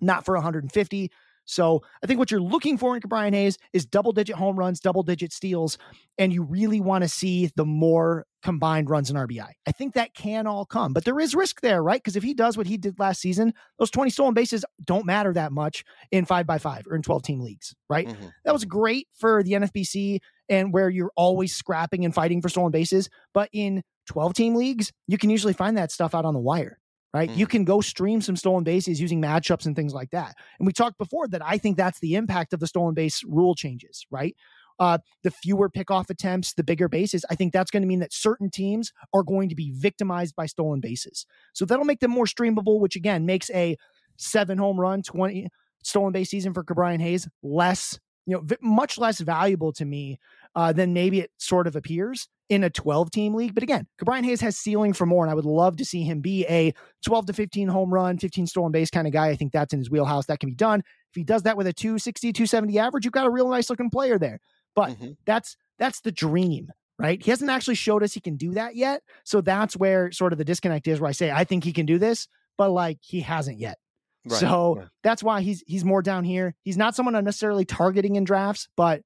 Not for 150. So I think what you're looking for in Brian Hayes is double digit home runs, double digit steals, and you really want to see the more combined runs and RBI. I think that can all come, but there is risk there, right? Because if he does what he did last season, those 20 stolen bases don't matter that much in five by five or in 12 team leagues, right? Mm-hmm. That was great for the NFBC and where you're always scrapping and fighting for stolen bases. But in 12 team leagues, you can usually find that stuff out on the wire right? Mm-hmm. You can go stream some stolen bases using matchups and things like that. And we talked before that I think that's the impact of the stolen base rule changes, right? Uh, the fewer pickoff attempts, the bigger bases, I think that's going to mean that certain teams are going to be victimized by stolen bases. So that'll make them more streamable, which again makes a seven home run, 20 stolen base season for Brian Hayes less, you know, much less valuable to me uh, than maybe it sort of appears in a 12 team league. But again, Brian Hayes has ceiling for more, and I would love to see him be a 12 to 15 home run, 15 stolen base kind of guy. I think that's in his wheelhouse. That can be done. If he does that with a 260, 270 average, you've got a real nice looking player there. But mm-hmm. that's that's the dream, right? He hasn't actually showed us he can do that yet. So that's where sort of the disconnect is where I say I think he can do this, but like he hasn't yet. Right, so right. that's why he's he's more down here. He's not someone I'm necessarily targeting in drafts, but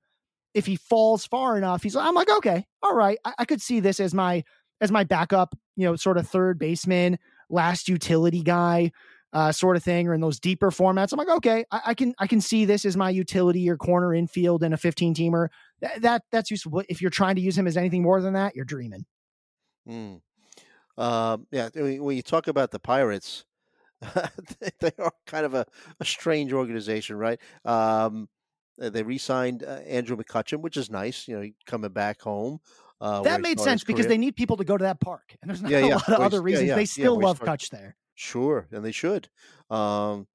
if he falls far enough, he's like, I'm like, okay, all right, I, I, could see this as my as my backup, you know, sort of third baseman, last utility guy, uh, sort of thing, or in those deeper formats. I'm like, okay, I, I can I can see this as my utility or corner infield in a 15 teamer. That, that that's useful. If you're trying to use him as anything more than that, you're dreaming. Mm. Uh, yeah, when you talk about the Pirates, [laughs] they are kind of a, a strange organization, right? Um, they re-signed uh, Andrew McCutchen, which is nice. You know, coming back home. Uh, that made sense because they need people to go to that park, and there's not yeah, a [laughs] yeah. lot of other reasons. Yeah, they still love Cutch there. Sure, and they should. Um,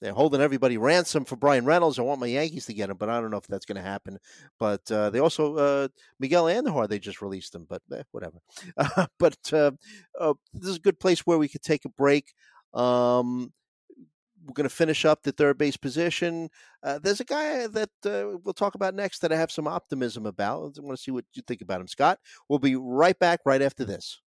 they're holding everybody ransom for Bryan Reynolds. I want my Yankees to get him, but I don't know if that's going to happen. But uh, they also uh, Miguel Andujar. They just released him, but eh, whatever. [laughs] Uh, but this is a good place where we could take a break. Um, we're going to finish up the third base position. Uh, there's a guy that uh, we'll talk about next that I have some optimism about. I want to see what you think about him, Scott. We'll be right back right after this.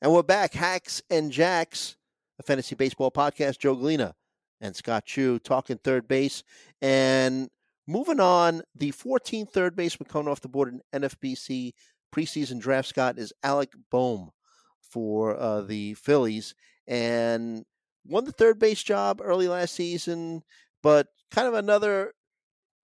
And we're back. Hacks and Jacks, a fantasy baseball podcast. Joe Gallina and Scott Chu talking third base. And moving on, the 14th third baseman coming off the board in NFBC preseason draft, Scott, is Alec Bohm for uh, the Phillies. And won the third base job early last season, but kind of another,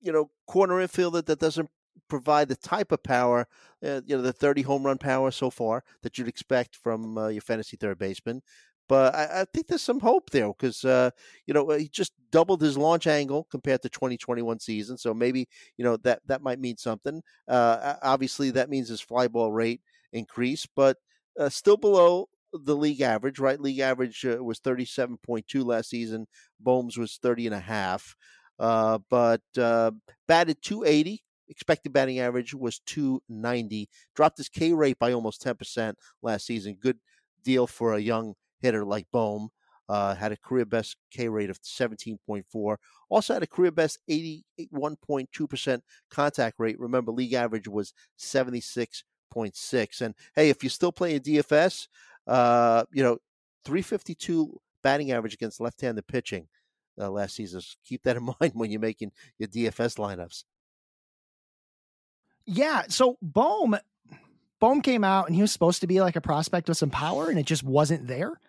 you know, corner infielder that doesn't provide the type of power, uh, you know, the 30 home run power so far that you'd expect from uh, your fantasy third baseman. But I, I think there's some hope there because, uh, you know, he just doubled his launch angle compared to 2021 season. So maybe, you know, that, that might mean something. Uh, obviously, that means his fly ball rate increased, but uh, still below the league average, right? League average uh, was 37.2 last season. Bohm's was 30 and a half. Uh, but uh, batted 280 expected batting average was 290. Dropped his K rate by almost 10% last season. Good deal for a young hitter like Bohm. Uh, had a career best K rate of 17.4. Also had a career best 81.2% contact rate. Remember, league average was 76.6. And hey, if you're still playing DFS, uh, you know, 352 batting average against left handed pitching uh, last season. So keep that in [laughs] mind when you're making your DFS lineups. Yeah. So Bohm, Bohm came out and he was supposed to be like a prospect with some power, and it just wasn't there.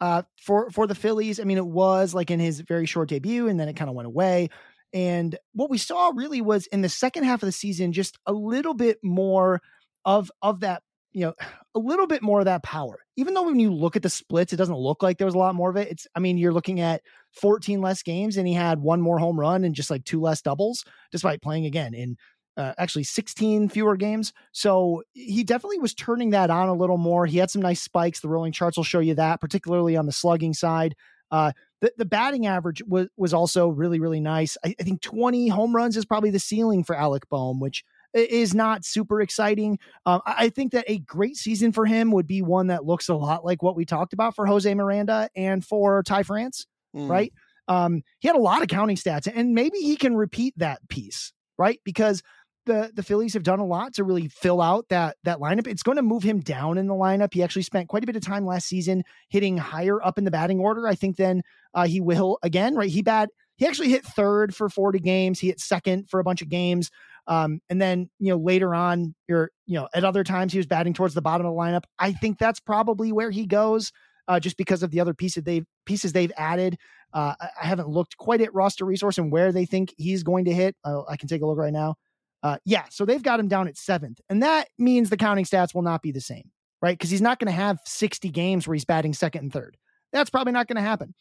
Uh, for for the Phillies, I mean, it was like in his very short debut, and then it kind of went away. And what we saw really was in the second half of the season, just a little bit more of of that, you know, [sighs] a little bit more of that power. Even though when you look at the splits, it doesn't look like there was a lot more of it. It's, I mean, you're looking at 14 less games, and he had one more home run and just like two less doubles, despite playing again in uh, actually 16 fewer games. So he definitely was turning that on a little more. He had some nice spikes. The rolling charts will show you that, particularly on the slugging side. Uh, the, the batting average was was also really really nice. I, I, think 20 home runs is probably the ceiling for Alec Bohm, which is not super exciting. Um, I think that a great season for him would be one that looks a lot like what we talked about for Jose Miranda and for Ty France, mm. right? Um, he had a lot of counting stats, and maybe he can repeat that piece, right? Because the the Phillies have done a lot to really fill out that that lineup. It's going to move him down in the lineup. He actually spent quite a bit of time last season hitting higher up in the batting order. I think than uh, he will again. Right, he bat he actually hit third for 40 games. He hit second for a bunch of games. Um, and then you know later on, you're you know at other times he was batting towards the bottom of the lineup. I think that's probably where he goes, uh, just because of the other pieces they've pieces they've added. Uh, I haven't looked quite at roster resource and where they think he's going to hit. Uh, I can take a look right now. Uh, yeah, so they've got him down at seventh, and that means the counting stats will not be the same, right? Because he's not going to have 60 games where he's batting second and third. That's probably not going to happen.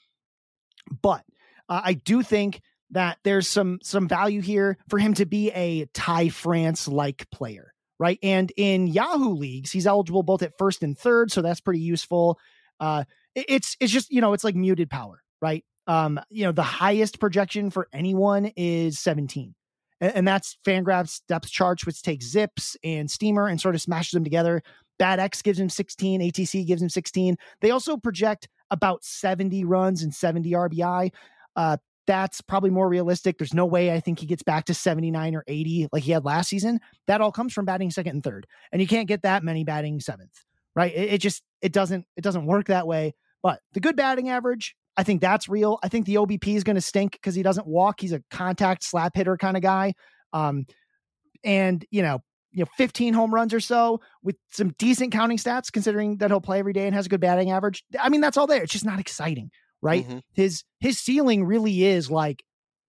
But uh, I do think that there's some some value here for him to be a Ty France like player, right? And in Yahoo leagues, he's eligible both at first and third, so that's pretty useful. Uh, it, it's it's just you know it's like muted power, right? Um, you know the highest projection for anyone is 17 and, and that's Fangraphs depth charts, which takes Zips and Steamer and sort of smashes them together. BAT X gives him 16, ATC gives him 16. They also project about 70 runs and 70 RBI. Uh, that's probably more realistic. There's no way I think he gets back to 79 or 80 like he had last season. That all comes from batting second and third. And you can't get that many batting seventh, right? It, it just it doesn't it doesn't work that way. But the good batting average, I think that's real. I think the OBP is going to stink because he doesn't walk. He's a contact slap hitter kind of guy. Um, and you know, you know, 15 home runs or so with some decent counting stats, considering that he'll play every day and has a good batting average. I mean, that's all there. It's just not exciting, right? Mm-hmm. His his ceiling really is like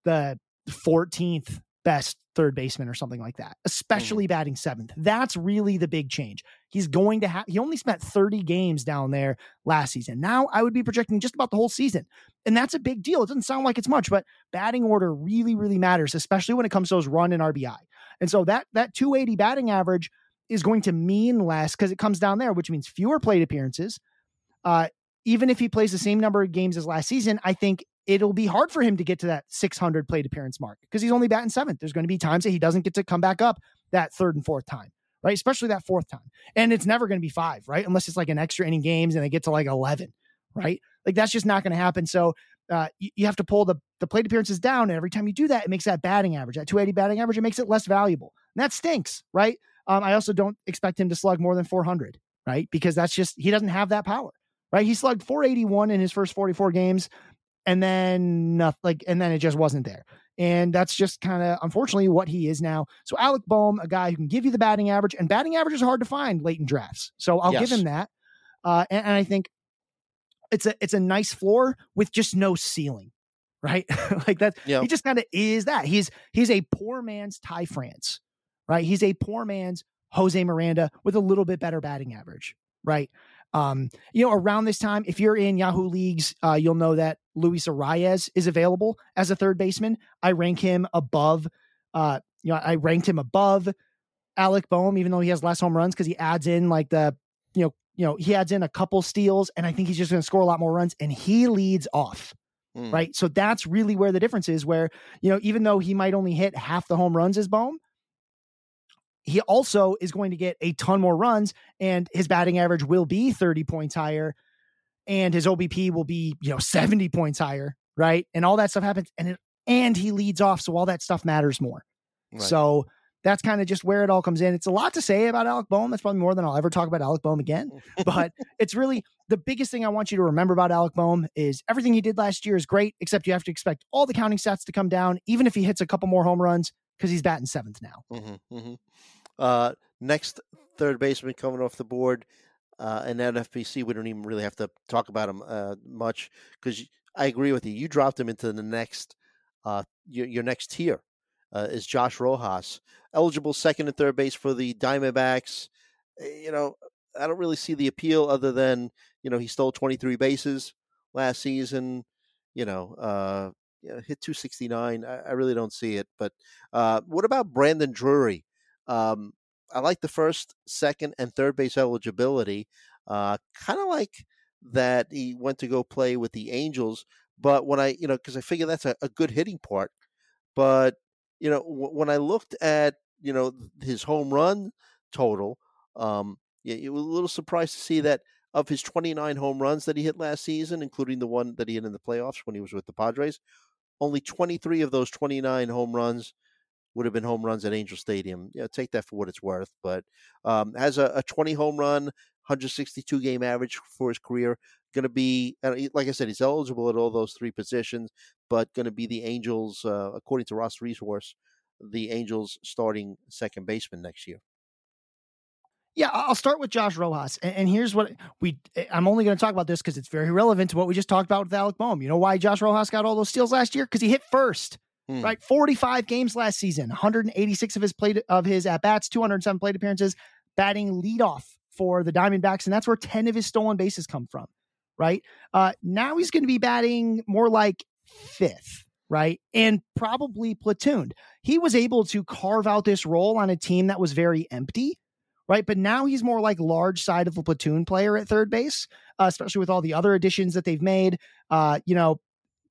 the 14th best third baseman or something like that, especially mm. batting seventh. That's really the big change. He's going to have, he only spent 30 games down there last season. Now I would be projecting just about the whole season. And that's a big deal. It doesn't sound like it's much, but batting order really, really matters, especially when it comes to those run and RBI. And so that, that 280 batting average is going to mean less because it comes down there, which means fewer plate appearances. Uh, even if he plays the same number of games as last season, I think it'll be hard for him to get to that 600 plate appearance mark because he's only batting seventh. There's going to be times that he doesn't get to come back up that third and fourth time, right? Especially that fourth time. And it's never going to be five, right? Unless it's like an extra inning games and they get to like 11, right? Like that's just not going to happen. So uh, you, you, have to pull the, the plate appearances down. And every time you do that, it makes that batting average, that 280 batting average, it makes it less valuable. And that stinks, right? Um, I also don't expect him to slug more than 400, right? Because that's just, he doesn't have that power, right? He slugged 481 in his first 44 games and then nothing like and then it just wasn't there. And that's just kind of unfortunately what he is now. So alec bohm a guy who can give you the batting average and batting average is hard to find late in drafts. So i'll yes. give him that. Uh, and, and, i think it's a it's a nice floor with just no ceiling right? [laughs] Like that yep. he just kind of is that. He's he's a poor man's ty france right? He's a poor man's jose miranda with a little bit better batting average right um, you know, around this time, if you're in Yahoo leagues, uh, you'll know that Luis Arraez is available as a third baseman. I rank him above, uh, you know, I ranked him above Alec Bohm, even though he has less home runs because he adds in like the, you know, you know, he adds in a couple steals, and I think he's just going to score a lot more runs, and he leads off. Mm. Right. So that's really where the difference is. Where, you know, even though he might only hit half the home runs as Bohm, he also is going to get a ton more runs and his batting average will be 30 points higher and his OBP will be, you know, 70 points higher, right? And all that stuff happens and it, and he leads off so all that stuff matters more. Right. So that's kind of just where it all comes in. It's a lot to say about Alec Bohm. That's probably more than I'll ever talk about Alec Bohm again. [laughs] but it's really the biggest thing I want you to remember about Alec Bohm is everything he did last year is great, except you have to expect all the counting stats to come down, even if he hits a couple more home runs, because he's batting seventh now. Mm-hmm, mm-hmm. Uh, next third baseman coming off the board, uh, and NFBC, we don't even really have to talk about him uh, much because I agree with you. You dropped him into the next, uh, your, your next tier uh, is Josh Rojas, eligible second and third base for the Diamondbacks. Eh, you know, I don't really see the appeal other than you know he stole 23 bases last season. You know, uh, you know, hit 269. I, I, really don't see it. But uh, what about Brandon Drury? Um, I like the first, second, and third base eligibility. Uh, kind of like that he went to go play with the Angels. But when I, you know, because I figure that's a, a, good hitting part. But, you know, w- when I looked at, you know, his home run total, um, you were a little surprised to see that of his 29 home runs that he hit last season, including the one that he hit in the playoffs when he was with the Padres, only 23 of those 29 home runs would have been home runs at Angel Stadium. Yeah, take that for what it's worth. But um, has a, a 20 home run, 162 game average for his career. Going to be, like I said, he's eligible at all those three positions, but going to be the Angels, uh, according to Roster Resource, the Angels starting second baseman next year. Yeah, I'll start with Josh Rojas. And here's what we eh, I'm only going to talk about this because it's very relevant to what we just talked about with Alec Bohm. You know why Josh Rojas got all those steals last year? Because he hit first. Hmm. Right, 45 games last season, 186 of his plate of his at bats, 207 plate appearances, batting leadoff for the Diamondbacks, and that's where 10 of his stolen bases come from. Right uh, now, he's going to be batting more like fifth, right, and probably platooned. He was able to carve out this role on a team that was very empty right? But now he's more like large side of a platoon player at third base, uh, especially with all the other additions that they've made. Uh, you know,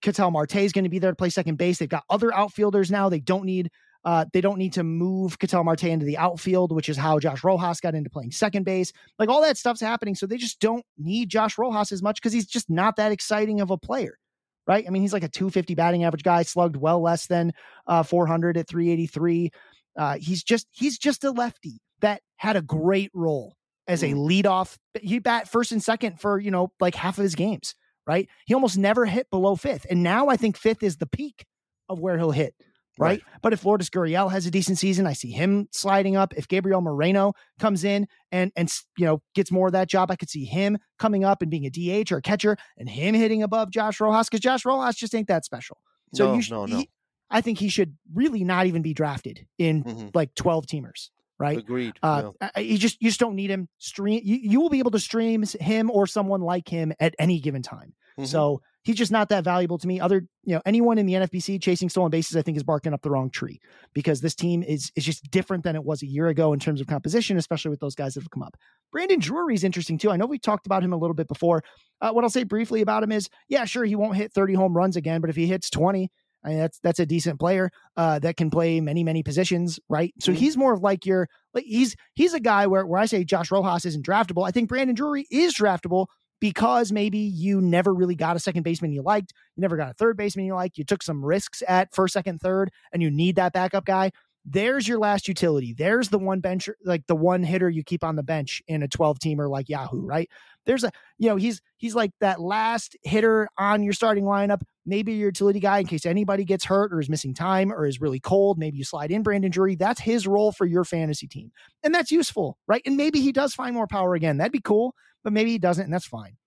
Ketel Marte is going to be there to play second base. They've got other outfielders now. They don't need uh, they don't need to move Ketel Marte into the outfield, which is how Josh Rojas got into playing second base. Like all that stuff's happening. So they just don't need Josh Rojas as much because he's just not that exciting of a player. Right. I mean, he's like a 250 batting average guy, slugged well less than uh, 400 at 383. Uh, he's just he's just a lefty that had a great role as a mm. leadoff. He bat first and second for, you know, like half of his games right? He almost never hit below fifth. And now I think fifth is the peak of where he'll hit. Right? right. But if Lourdes Gurriel has a decent season, I see him sliding up. If Gabriel Moreno comes in and and you know gets more of that job, I could see him coming up and being a DH or a catcher and him hitting above Josh Rojas because Josh Rojas just ain't that special. So no, you no, no. He, I think he should really not even be drafted in Mhm. like 12 teamers, right? Agreed. Uh, yeah. You just you just don't need him. Stream you, you will be able to stream him or someone like him at any given time. Mhm. So he's just not that valuable to me. Other you know anyone in the NFBC chasing stolen bases, I think is barking up the wrong tree because this team is is just different than it was a year ago in terms of composition, especially with those guys that have come up. Brandon Drury is interesting too. I know we talked about him a little bit before. Uh, what I'll say briefly about him is, yeah, sure, he won't hit 30 home runs again, but if he hits 20, I mean, that's that's a decent player uh, that can play many many positions, right? So Mhm. he's more of like your like he's he's a guy where where I say Josh Rojas isn't draftable. I think Brandon Drury is draftable because maybe you never really got a second baseman you liked, you never got a third baseman you liked, you took some risks at first, second, third, and you need that backup guy. There's your last utility. There's the one bench, like the one hitter you keep on the bench in a 12 teamer like Yahoo, right? There's a, you know, he's he's like that last hitter on your starting lineup, maybe your utility guy in case anybody gets hurt or is missing time or is really cold. Maybe you slide in Brandon Drury. That's his role for your fantasy team. And that's useful, right? And maybe he does find more power again. That'd be cool, but maybe he doesn't, and that's fine.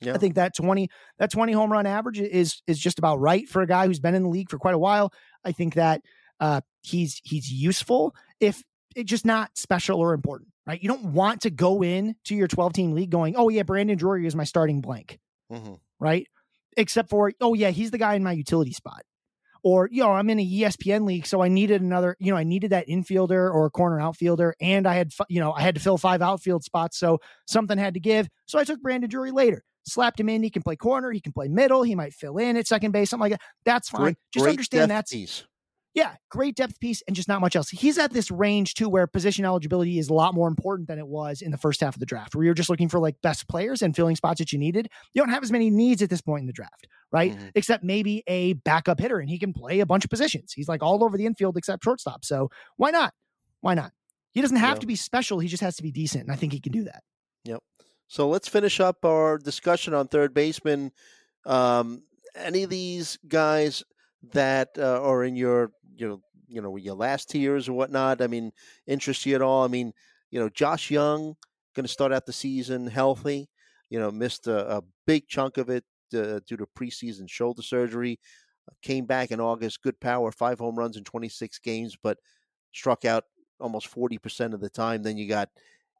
Yeah. I think that 20 that 20 home run average is is just about right for a guy who's been in the league for quite a while. I think that uh he's he's useful if it's just not special or important, right? You don't want to go in to your 12 team league going, "Oh yeah, Brandon Drury is my starting blank." Mhm. right? Except for, oh yeah, he's the guy in my utility spot. Or, you know, I'm in a ESPN league, so I needed another, you know, I needed that infielder or corner outfielder, and I had, you know, I had to fill five outfield spots, so something had to give. So I took Brandon Drury later, slapped him in. He can play corner, he can play middle, he might fill in at second base, something like that. That's fine. Great- Just great understand that's piece. Yeah, great depth piece and just not much else. He's at this range too where position eligibility is a lot more important than it was in the first half of the draft, where you're just looking for like best players and filling spots that you needed. You don't have as many needs at this point in the draft, right? Mhm. Except maybe a backup hitter and he can play a bunch of positions. He's like all over the infield except shortstop. So why not? Why not? He doesn't have Yeah. to be special. He just has to be decent. And I think he can do that. Yep. So let's finish up our discussion on third baseman. Um, any of these guys that uh, are in your your you know your last tiers or whatnot? I mean, interest you at all? I mean, you know, Josh Jung going to start out the season healthy. You know, missed a, a big chunk of it uh, due to preseason shoulder surgery. Came back in August, good power, five home runs in 26 games, but struck out almost 40% of the time. Then you got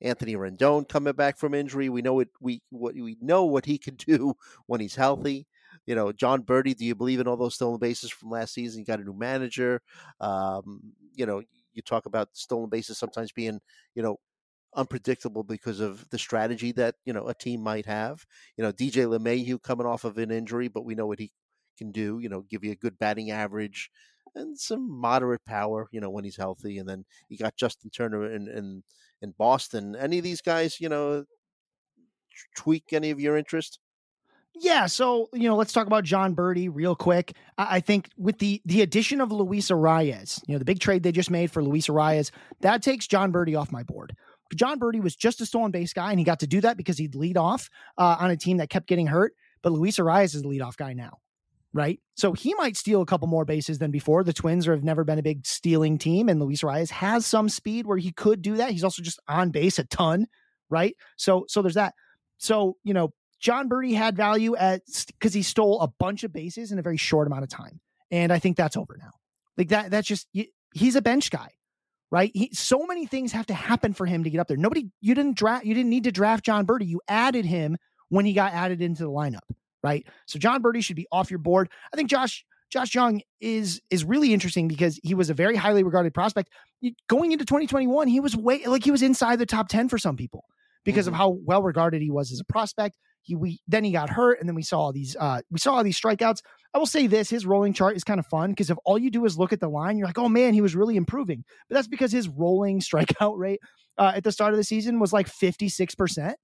Anthony Rendon coming back from injury. We know what we what we know what he can [laughs] do when he's healthy. You know, Jon Berti. Do you believe in all those stolen bases from last season? You got a new manager. Um, you know, you talk about stolen bases sometimes being you know unpredictable because of the strategy that you know a team might have. You know, DJ LeMahieu coming off of an injury, but we know what he can do. You know, give you a good batting average and some moderate power. You know, when he's healthy, and then you got Justin Turner in in, in Boston. Any of these guys, you know, tweak any of your interest? Yeah, so you know, let's talk about Jon Berti real quick. I, think with the the addition of Luis Arraez, you know, the big trade they just made for Luis Arraez, that takes Jon Berti off my board. Jon Berti was just a stolen base guy, and he got to do that because he'd lead off uh, on a team that kept getting hurt. But Luis Arraez is the leadoff guy now, right? So he might steal a couple more bases than before. The Twins have never been a big stealing team, and Luis Arraez has some speed where he could do that. He's also just on base a ton, right? So so there's that. So you know, Jon Berti had value at because he stole a bunch of bases in a very short amount of time, and I think that's over now. Like that, that's just he's a bench guy, right? He, so many things have to happen for him to get up there. Nobody, you didn't draft, you didn't need to draft Jon Berti. You added him when he got added into the lineup, right? So Jon Berti should be off your board. I think Josh Josh Jung is is really interesting because he was a very highly regarded prospect going into 2021. He was way like he was inside the top 10 for some people because Mhm. of how well regarded he was as a prospect. He we then he got hurt, and then we saw all these uh we saw all these strikeouts. I will say this: his rolling chart is kind of fun because if all you do is look at the line, you're like, oh man, he was really improving. But that's because his rolling [laughs] strikeout rate uh, at the start of the season was like 56 percent,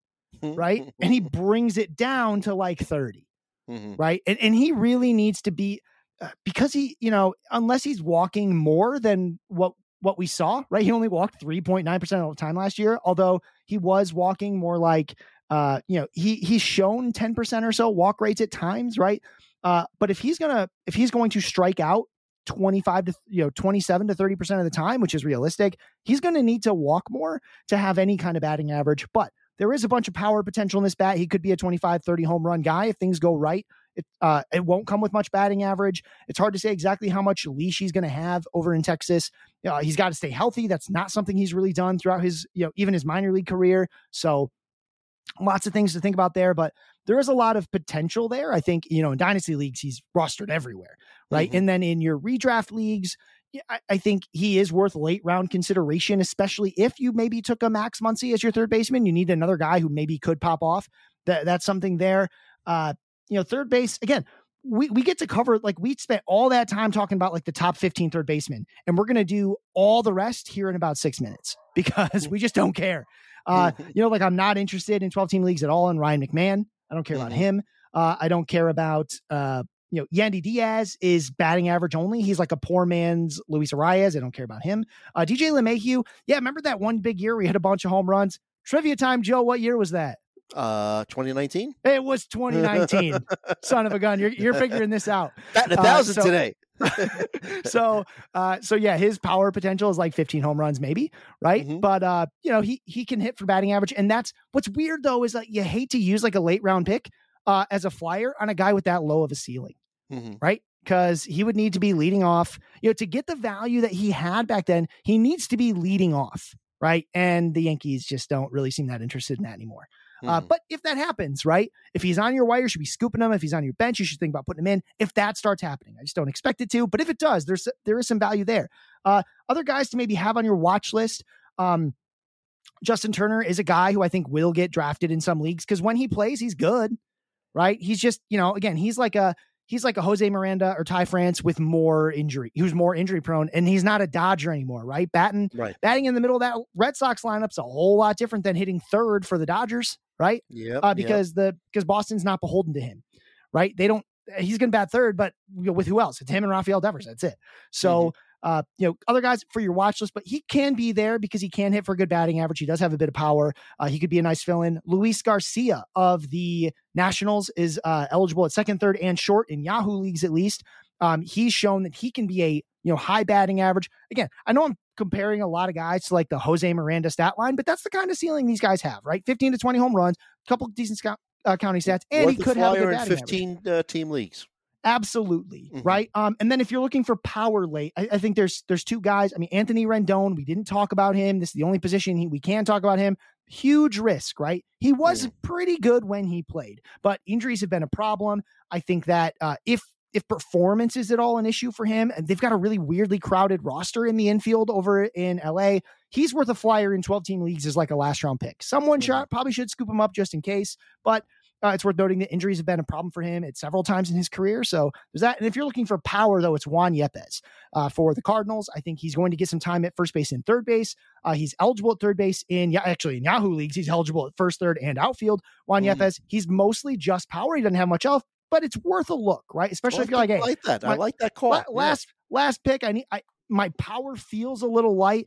right? [laughs] and he brings it down to like 30 Mhm. right? And and he really needs to be uh, because he, you know, unless he's walking more than what what we saw, right? He only walked 3.9% of the time last year, although he was walking more like uh, you know, he he's shown 10% or so walk rates at times, right? Uh, but if he's gonna if he's going to strike out 25 to you know 27 to 30% of the time, which is realistic, he's going to need to walk more to have any kind of batting average. But there is a bunch of power potential in this bat. He could be a 25, 30 home run guy if things go right It uh, it won't come with much batting average. It's hard to say exactly how much leash he's going to have over in Texas. Uh, he's got to stay healthy. That's not something he's really done throughout his you know even his minor league career. So lots of things to think about there, but there is a lot of potential there. I think, you know, in dynasty leagues, he's rostered everywhere, right? Mm-hmm. And then in your redraft leagues, I, I, think he is worth late round consideration, especially if you maybe took a Max Muncy as your third baseman. You need another guy who maybe could pop off. That that's something there. Uh, you know, third base again. We, we get to cover like we spent all that time talking about like the top 15 third baseman and we're going to do all the rest here in about six minutes [laughs] because we just don't care uh, [laughs] you know like i'm not interested in 12 team leagues at all in ryan mcmahon i don't care about mm-hmm. him uh, i don't care about uh, you know, Yandy Diaz is batting average only. He's like a poor man's Luis Arraez. I don't care about him. Uh, DJ LeMahieu. Yeah, remember that one big year we hit a bunch of home runs? Trivia time, Joe. What year was that? Uh, 2019. It was 2019. [laughs] Son of a gun. You're, you're figuring this out. Batting a uh, thousand uh, so, today. [laughs] so uh so yeah his power potential is like 15 home runs maybe right mm-hmm. but uh you know he he can hit for batting average and that's what's weird though is that you hate to use like a late round pick uh as a flyer on a guy with that low of a ceiling mm-hmm. right? Because he would need to be leading off, you know, to get the value that he had back then, he needs to be leading off, right? And the Yankees just don't really seem that interested in that anymore. Uh, mm-hmm. Uh, but if that happens, right? If he's on your wire, you should be scooping him. If he's on your bench, you should think about putting him in. If that starts happening, I just don't expect it to. But if it does, there's there is some value there. Uh, other guys to maybe have on your watch list. Um, Justin Turner is a guy who I think will get drafted in some leagues because when he plays, he's good, right? He's just, you know, again, he's like a he's like a Jose Miranda or Ty France with more injury. He was more injury prone, and he's not a Dodger anymore, right? Batting, right. batting in the middle of that Red Sox lineup's a whole lot different than hitting third for the Dodgers, right? Yeah, uh, because yep. the because Boston's not beholden to him, right? They don't. He's going to bat third, but you know, with who else? It's him and Rafael Devers. That's it. So. Mm-hmm. Uh, you know, other guys for your watch list, but he can be there because he can hit for a good batting average. He does have a bit of power. Uh, he could be a nice fill in. Luis Garcia of the Nationals is uh, eligible at second, third, and short in Yahoo leagues at least. Um, he's shown that he can be a you know high batting average. Again, I know I'm comparing a lot of guys to like the Jose Miranda stat line, but that's the kind of ceiling these guys have, right? 15 to 20 home runs, a couple decent scout, uh, county stats, and Worth he could have a good 15 uh, team leagues. Absolutely. Mm-hmm. Right. Um, and then if you're looking for power late, I, I, think there's there's two guys. I mean, Anthony Rendon, we didn't talk about him. This is the only position he, we can talk about him. Huge risk, right? He was mm. pretty good when he played, but injuries have been a problem. I think that uh, if if performance is at all an issue for him, and they've got a really weirdly crowded roster in the infield over in LA, he's worth a flyer in 12 team leagues as like a last round pick. Someone mm-hmm. shot, probably should scoop him up just in case, but uh, it's worth noting that injuries have been a problem for him at several times in his career. So there's that. And if you're looking for power, though, it's Juan Yepez uh, for the Cardinals. I think he's going to get some time at first base and third base. Uh, he's eligible at third base in, yeah, actually in Yahoo leagues, he's eligible at first, third, and outfield. Juan mm. Yepez, he's mostly just power. He doesn't have much else, but it's worth a look, right? Especially well, if you're like, hey, like that. My, I like that call. Last yeah. last pick, I need. I my power feels a little light.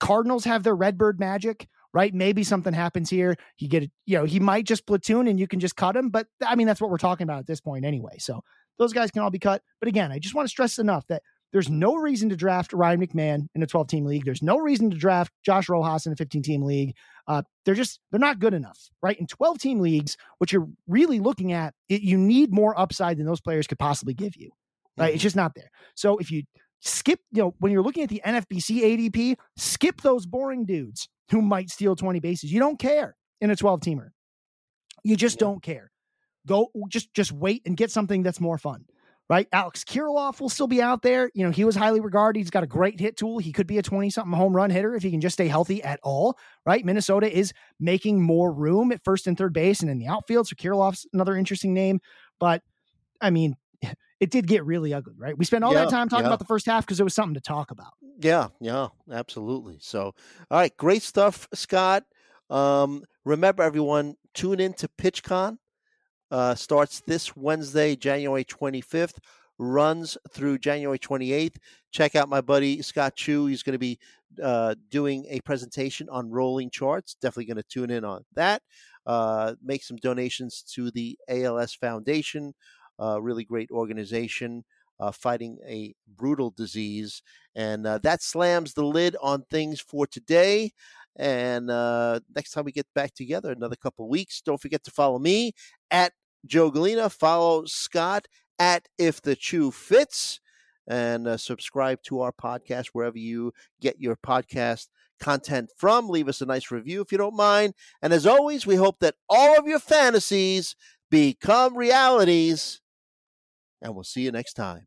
Cardinals have their Redbird magic right? Maybe something happens here. He get you know, he might just platoon and you can just cut him. But I mean, that's what we're talking about at this point anyway. So those guys can all be cut. But again, I just want to stress enough that there's no reason to draft Ryan McMahon in a 12 team league. There's no reason to draft Josh Rojas in a 15 team league. Uh, they're just, they're not good enough, right? In 12 team leagues, what you're really looking at, it, you need more upside than those players could possibly give you, right? Mm-hmm. It's just not there. So if you skip, you know, when you're looking at the NFBC ADP, skip those boring dudes who might steal 20 bases. You don't care in a 12 teamer. You just yeah. don't care. Go just just wait and get something that's more fun. Right? Alex Kirilloff will still be out there. You know, he was highly regarded. He's got a great hit tool. He could be a 20 something home run hitter if he can just stay healthy at all. Right? Minnesota is making more room at first and third base and in the outfield. So Kirilloff's another interesting name. But I mean, [laughs] it did get really ugly, right? We spent all yeah, that time talking yeah. about the first half because it was something to talk about. Yeah, yeah, absolutely. So, all right, great stuff, Scott. Um, remember, everyone, tune in to PitchCon. Uh, starts this Wednesday, January 25th, runs through January 28th. Check out my buddy Scott Chu. He's going to be uh, doing a presentation on rolling charts. Definitely going to tune in on that. Uh, make some donations to the ALS Foundation uh, really great organization uh, fighting a brutal disease. And uh, that slams the lid on things for today. And uh, next time we get back together, another couple weeks, don't forget to follow me at Joe Gallina. Follow Scott at If the Chu Fits and uh, subscribe to our podcast wherever you get your podcast content from. Leave us a nice review if you don't mind. And as always, we hope that all of your fantasies become realities. And we'll see you next time.